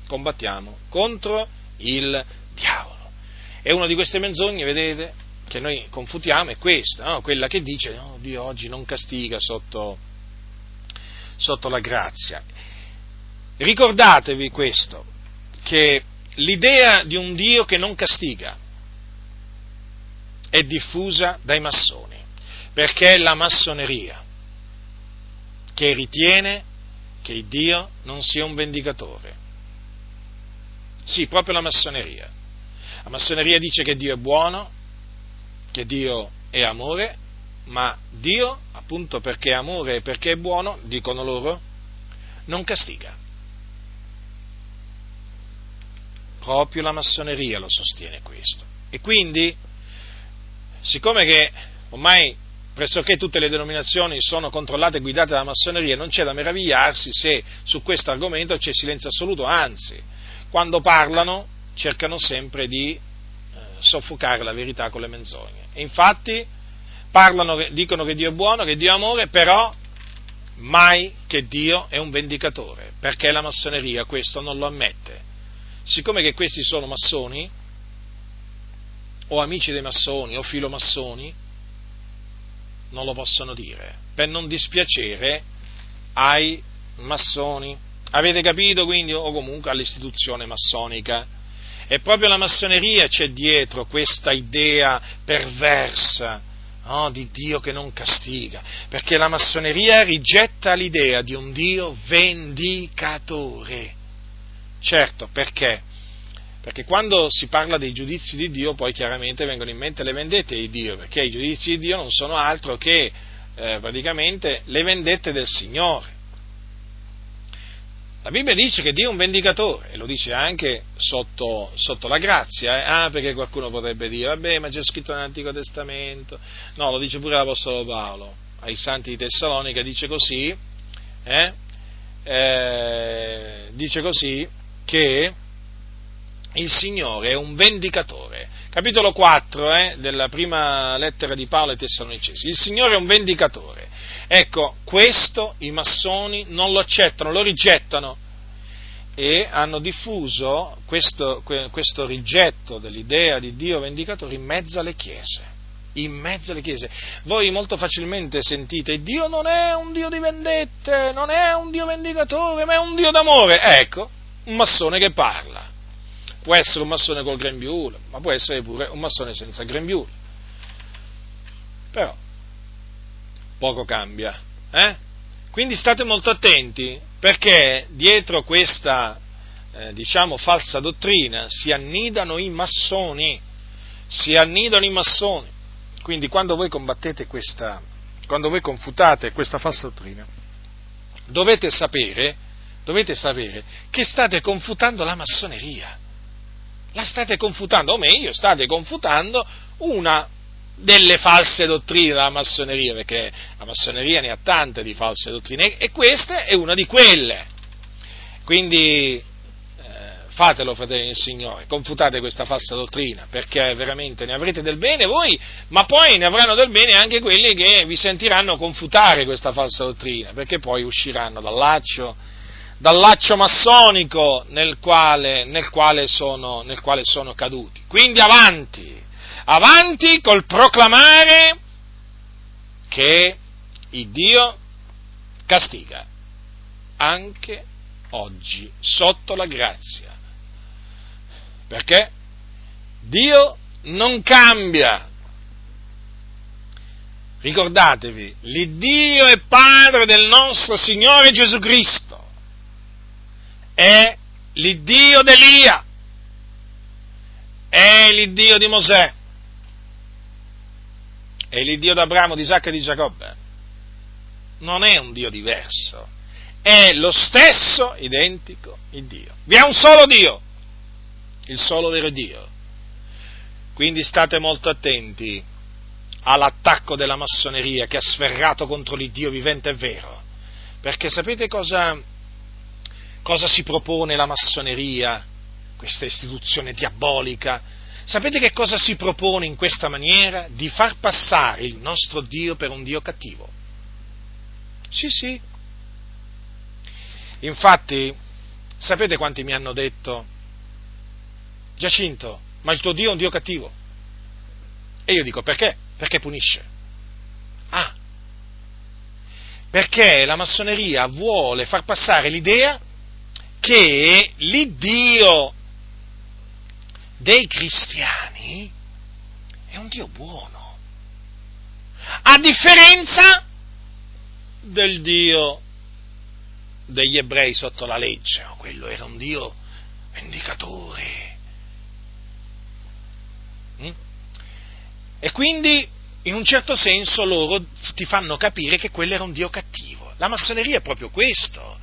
combattiamo contro il diavolo. E una di queste menzogne, vedete, che noi confutiamo è questa, no? quella che dice no, Dio oggi non castiga sotto, sotto la grazia. Ricordatevi questo, che l'idea di un Dio che non castiga è diffusa dai massoni perché è la massoneria che ritiene che Dio non sia un vendicatore. Sì, proprio la massoneria. La massoneria dice che Dio è buono, che Dio è amore, ma Dio, appunto perché è amore e perché è buono, dicono loro, non castiga. Proprio la massoneria lo sostiene questo. E quindi siccome che ormai pressoché tutte le denominazioni sono controllate e guidate dalla massoneria, non c'è da meravigliarsi se su questo argomento c'è silenzio assoluto, anzi, quando parlano cercano sempre di eh, soffocare la verità con le menzogne. E infatti parlano, dicono che Dio è buono, che Dio è amore, però mai che Dio è un vendicatore, perché la massoneria questo non lo ammette. Siccome che questi sono massoni, o amici dei massoni, o filomassoni, non lo possono dire, per non dispiacere ai massoni. Avete capito quindi? O comunque all'istituzione massonica. E proprio la massoneria c'è dietro questa idea perversa no, di Dio che non castiga, perché la massoneria rigetta l'idea di un Dio vendicatore. Certo, perché? Perché quando si parla dei giudizi di Dio, poi chiaramente vengono in mente le vendette di Dio, perché i giudizi di Dio non sono altro che eh, praticamente le vendette del Signore. La Bibbia dice che Dio è un vendicatore e lo dice anche sotto, sotto la grazia, eh? ah, perché qualcuno potrebbe dire, vabbè, ma c'è scritto nell'Antico Testamento, no, lo dice pure l'Apostolo Paolo, ai santi di Tessalonica dice così, eh? Eh, dice così che il Signore è un vendicatore. Capitolo 4 eh, della prima lettera di Paolo ai Tessalonicesi. Il Signore è un vendicatore. Ecco, questo i massoni non lo accettano, lo rigettano e hanno diffuso questo, questo rigetto dell'idea di Dio vendicatore in mezzo alle chiese in mezzo alle chiese. Voi molto facilmente sentite, Dio non è un Dio di vendette, non è un Dio vendicatore, ma è un Dio d'amore. Ecco, un massone che parla. Può essere un massone col grembiule, ma può essere pure un massone senza grembiule. Però poco cambia. Eh? Quindi state molto attenti perché dietro questa eh, diciamo falsa dottrina si annidano i massoni, si annidano i massoni. Quindi quando voi combattete questa, quando voi confutate questa falsa dottrina, dovete sapere, dovete sapere che state confutando la massoneria. La state confutando, o meglio, state confutando una delle false dottrine della massoneria, perché la massoneria ne ha tante di false dottrine e questa è una di quelle. Quindi eh, fatelo, fratelli del Signore, confutate questa falsa dottrina, perché veramente ne avrete del bene voi, ma poi ne avranno del bene anche quelli che vi sentiranno confutare questa falsa dottrina, perché poi usciranno dal laccio, dal laccio massonico nel quale, nel quale, sono, nel quale sono caduti. Quindi avanti! avanti col proclamare che il Dio castiga anche oggi sotto la grazia. Perché Dio non cambia. Ricordatevi, l'Iddio e Padre del nostro Signore Gesù Cristo è l'Iddio d'Elia, è l'Iddio di Mosè, è l'Iddio d'Abramo, di Isacco e di Giacobbe. Non è un Dio diverso, è lo stesso identico Dio. Vi è un solo Dio, il solo vero Dio. Quindi state molto attenti all'attacco della massoneria che ha sferrato contro l'Iddio vivente e vero. Perché sapete cosa, cosa si propone la massoneria, questa istituzione diabolica? Sapete che cosa si propone in questa maniera? Di far passare il nostro Dio per un Dio cattivo. Sì, sì. Infatti, sapete quanti mi hanno detto, Giacinto, ma il tuo Dio è un Dio cattivo? E io dico, perché? Perché punisce. Ah, perché la massoneria vuole far passare l'idea che l'Iddio dei cristiani è un Dio buono, a differenza del Dio degli ebrei sotto la legge, quello era un Dio vendicatore. Mm? E quindi, in un certo senso, loro ti fanno capire che quello era un Dio cattivo. La massoneria è proprio questo,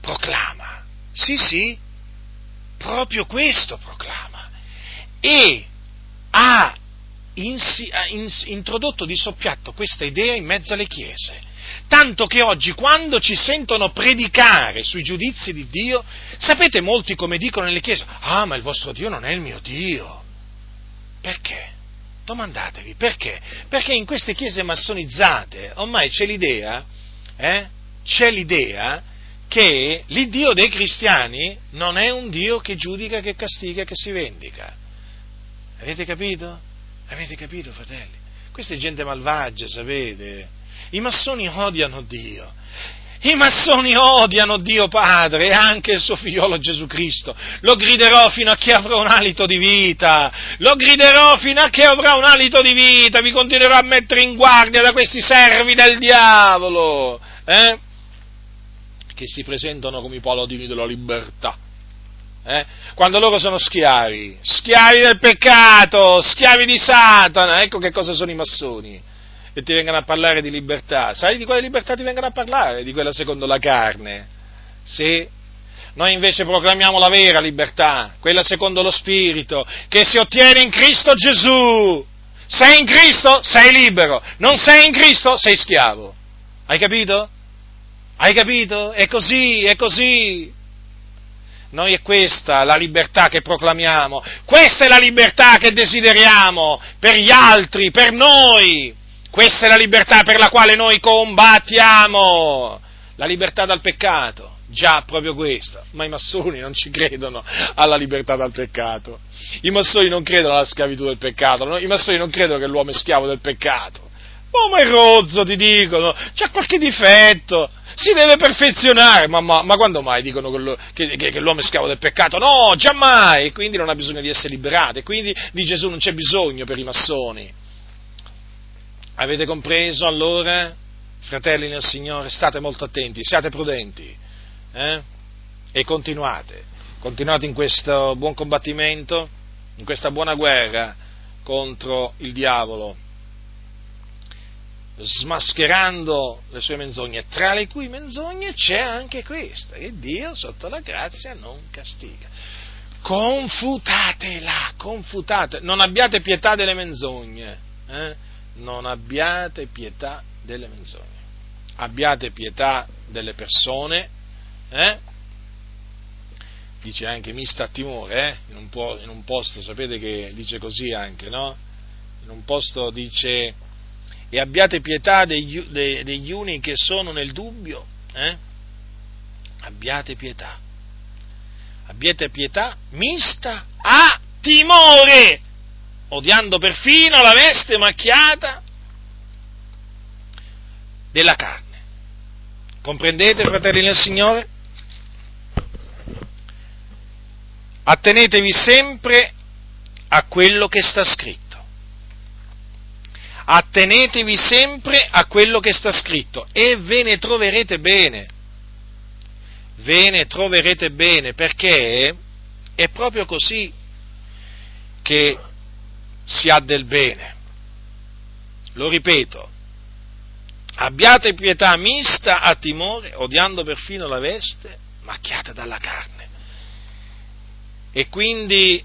proclama. Sì, sì, proprio questo proclama e ha introdotto di soppiatto questa idea in mezzo alle chiese. Tanto che oggi quando ci sentono predicare sui giudizi di Dio, sapete molti come dicono nelle chiese, ah ma il vostro Dio non è il mio Dio. Perché? Domandatevi perché? Perché in queste chiese massonizzate ormai c'è l'idea, eh? c'è l'idea che l'Iddio dei cristiani non è un Dio che giudica, che castiga, che si vendica. Avete capito? Avete capito, fratelli? Questa è gente malvagia, sapete? I massoni odiano Dio. I massoni odiano Dio Padre e anche il suo figliolo Gesù Cristo. Lo griderò fino a che avrà un alito di vita. Lo griderò fino a che avrà un alito di vita. Vi continuerò a mettere in guardia da questi servi del diavolo. Eh? Che si presentano come i paladini della libertà. Eh? Quando loro sono schiavi, schiavi del peccato, schiavi di Satana, ecco che cosa sono i massoni e ti vengano a parlare di libertà. Sai di quale libertà ti vengono a parlare? Di quella secondo la carne. Sì. Noi invece proclamiamo la vera libertà, quella secondo lo Spirito, che si ottiene in Cristo Gesù. Sei in Cristo, sei libero. Non sei in Cristo, sei schiavo. Hai capito? Hai capito? È così, è così. Noi è questa la libertà che proclamiamo, questa è la libertà che desideriamo per gli altri, per noi. Questa è la libertà per la quale noi combattiamo, la libertà dal peccato. Già, proprio questa. Ma i massoni non ci credono alla libertà dal peccato. I massoni non credono alla schiavitù del peccato. I massoni non credono che l'uomo è schiavo del peccato. Oh, ma è rozzo, ti dicono. C'ha qualche difetto. Si deve perfezionare. Ma, ma, ma quando mai dicono che, che, che, l'uomo è schiavo del peccato? No, già mai. Quindi non ha bisogno di essere liberato. E quindi di Gesù non c'è bisogno per i massoni. Avete compreso allora? Fratelli nel Signore, state molto attenti, siate prudenti eh? e continuate, continuate in questo buon combattimento, in questa buona guerra contro il diavolo, smascherando le sue menzogne, tra le cui menzogne c'è anche questa, che Dio sotto la grazia non castiga. Confutatela, confutate, non abbiate pietà delle menzogne. Eh? non abbiate pietà delle menzogne, abbiate pietà delle persone, eh? dice anche mista a timore, eh? in, un po', in, un posto sapete che dice così anche, no? In un posto dice e abbiate pietà degli, de, degli uni che sono nel dubbio, eh? abbiate pietà, abbiate pietà mista a timore, odiando perfino la veste macchiata della carne. Comprendete, fratelli del Signore? Attenetevi sempre a quello che sta scritto. Attenetevi sempre a quello che sta scritto e ve ne troverete bene. Ve ne troverete bene perché è proprio così che si ha del bene. Lo ripeto, abbiate pietà mista a timore, odiando perfino la veste macchiata dalla carne. E quindi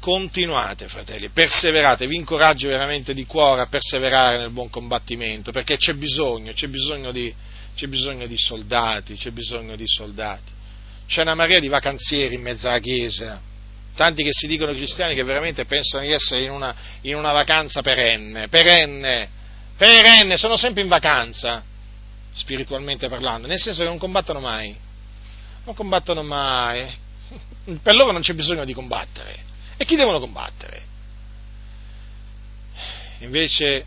continuate, fratelli, perseverate, vi incoraggio veramente di cuore a perseverare nel buon combattimento, perché c'è bisogno, c'è bisogno di, c'è bisogno di soldati, c'è bisogno di soldati. C'è una marea di vacanzieri in mezzo alla Chiesa, tanti che si dicono cristiani che veramente pensano di essere in una, in una vacanza perenne, perenne, perenne, sono sempre in vacanza, spiritualmente parlando, nel senso che non combattono mai, non combattono mai, per loro non c'è bisogno di combattere, e chi devono combattere? Invece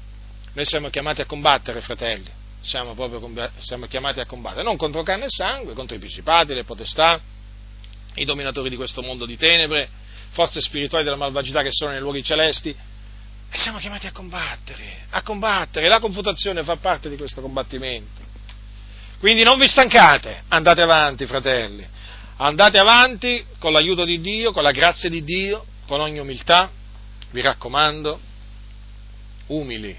noi siamo chiamati a combattere, fratelli, siamo proprio siamo chiamati a combattere, non contro carne e sangue, contro i principati, le potestà, i dominatori di questo mondo di tenebre, forze spirituali della malvagità che sono nei luoghi celesti, e siamo chiamati a combattere, a combattere, la confutazione fa parte di questo combattimento. Quindi non vi stancate, andate avanti, fratelli, andate avanti con l'aiuto di Dio, con la grazia di Dio, con ogni umiltà, vi raccomando, umili,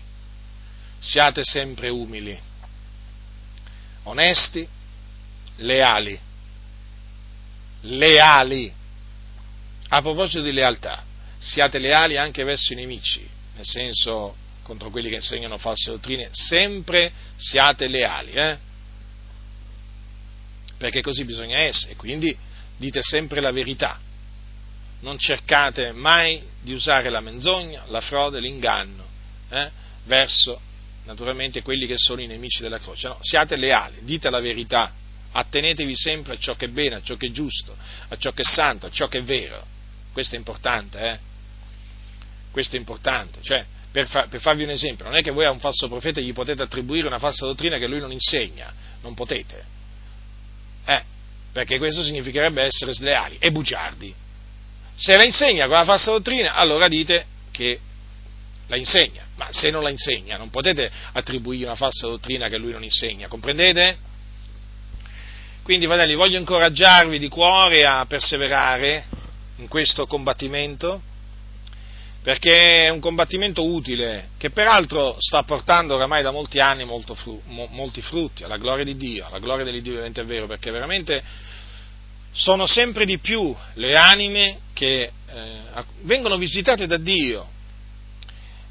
siate sempre umili, onesti, leali, leali. A proposito di lealtà, siate leali anche verso i nemici, nel senso contro quelli che insegnano false dottrine, sempre siate leali, eh? perché così bisogna essere, quindi dite sempre la verità, non cercate mai di usare la menzogna, la frode, l'inganno eh? verso naturalmente quelli che sono i nemici della croce, no, siate leali, dite la verità, attenetevi sempre a ciò che è bene, a ciò che è giusto, a ciò che è santo, a ciò che è vero, questo è importante, eh? questo è importante, cioè per, fa, per, farvi un esempio, non è che voi a un falso profeta gli potete attribuire una falsa dottrina che lui non insegna, non potete, eh, perché questo significherebbe essere sleali e bugiardi. Se la insegna quella falsa dottrina, allora dite che la insegna, ma se non la insegna non potete attribuire una falsa dottrina che lui non insegna, comprendete? Quindi, fratelli, voglio incoraggiarvi di cuore a perseverare in questo combattimento perché è un combattimento utile, che peraltro sta portando oramai da molti anni molti frutti, alla gloria di Dio, alla gloria dell'Iddio vivente è vero, perché veramente sono sempre di più le anime che eh, vengono visitate da Dio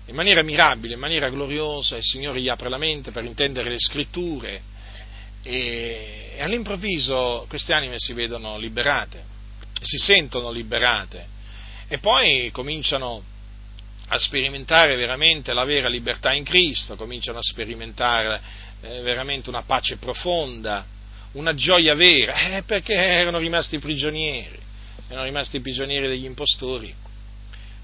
in maniera mirabile, in maniera gloriosa, il Signore gli apre la mente per intendere le scritture e, e all'improvviso queste anime si vedono liberate, si sentono liberate e poi cominciano a sperimentare veramente la vera libertà in Cristo, cominciano a sperimentare eh, veramente una pace profonda, una gioia vera, eh, perché erano rimasti prigionieri, erano rimasti prigionieri degli impostori.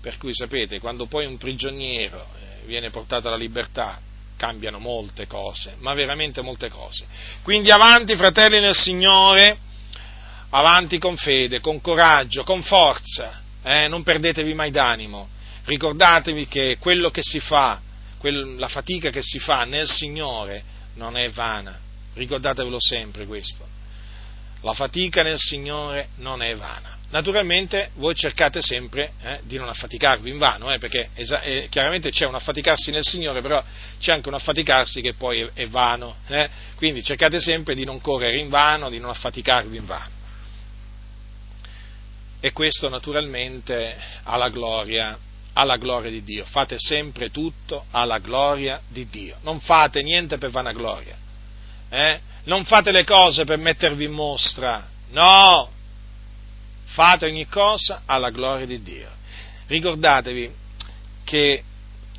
Per cui sapete, quando poi un prigioniero eh, viene portato alla libertà, cambiano molte cose, ma veramente molte cose. Quindi avanti, fratelli nel Signore, avanti con fede, con coraggio, con forza, eh, non perdetevi mai d'animo ricordatevi che quello che si fa, la fatica che si fa nel Signore non è vana, ricordatevelo sempre questo. La fatica nel Signore non è vana. Naturalmente voi cercate sempre eh, di non affaticarvi in vano, eh, perché esa- eh, chiaramente c'è un affaticarsi nel Signore, però c'è anche un affaticarsi che poi è, è vano. Eh. quindi cercate sempre di non correre in vano, di non affaticarvi in vano. E questo naturalmente alla gloria alla gloria di Dio. Fate sempre tutto alla gloria di Dio. Non fate niente per vanagloria. Eh? Non fate le cose per mettervi in mostra. No! Fate ogni cosa alla gloria di Dio. Ricordatevi che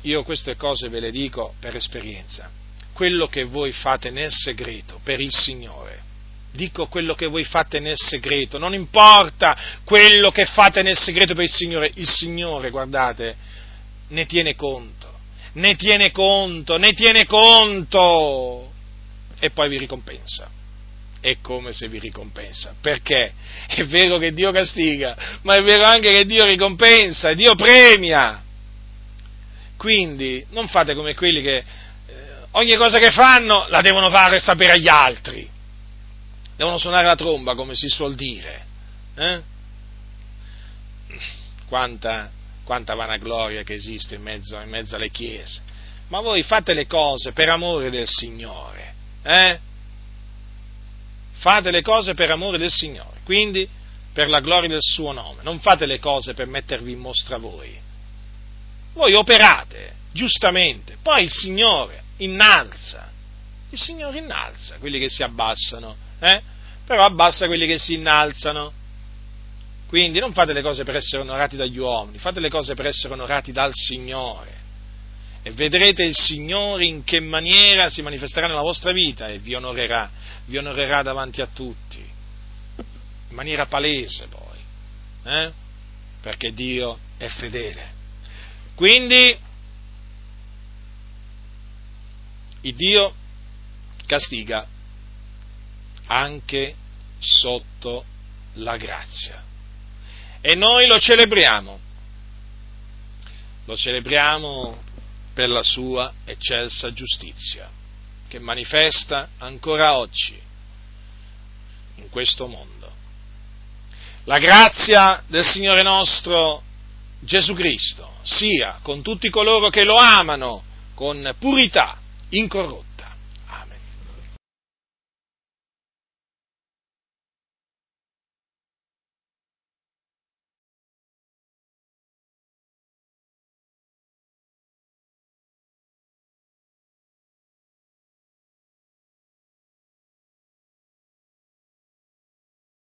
io queste cose ve le dico per esperienza. Quello che voi fate nel segreto per il Signore, dico quello che voi fate nel segreto, non importa quello che fate nel segreto per il Signore, il Signore, guardate, ne tiene conto, ne tiene conto, ne tiene conto e poi vi ricompensa. È come se vi ricompensa. Perché? È vero che Dio castiga, ma è vero anche che Dio ricompensa, Dio premia. Quindi non fate come quelli che eh, ogni cosa che fanno la devono fare sapere agli altri devono suonare la tromba, come si suol dire. Eh? Quanta, quanta vanagloria che esiste in mezzo, in mezzo, alle chiese. Ma voi fate le cose per amore del Signore. Eh? Fate le cose per amore del Signore, quindi per la gloria del suo nome. Non fate le cose per mettervi in mostra voi. Voi operate, giustamente, poi il Signore innalza. Il Signore innalza quelli che si abbassano eh? però abbassa quelli che si innalzano. Quindi non fate le cose per essere onorati dagli uomini, fate le cose per essere onorati dal Signore. E vedrete il Signore in che maniera si manifesterà nella vostra vita e vi onorerà, vi onorerà davanti a tutti, in maniera palese poi, eh? perché Dio è fedele. Quindi, il Dio castiga anche sotto la grazia. E noi lo celebriamo, lo celebriamo per la sua eccelsa giustizia, che manifesta ancora oggi in questo mondo. La grazia del Signore nostro Gesù Cristo sia con tutti coloro che lo amano con purità incorrotta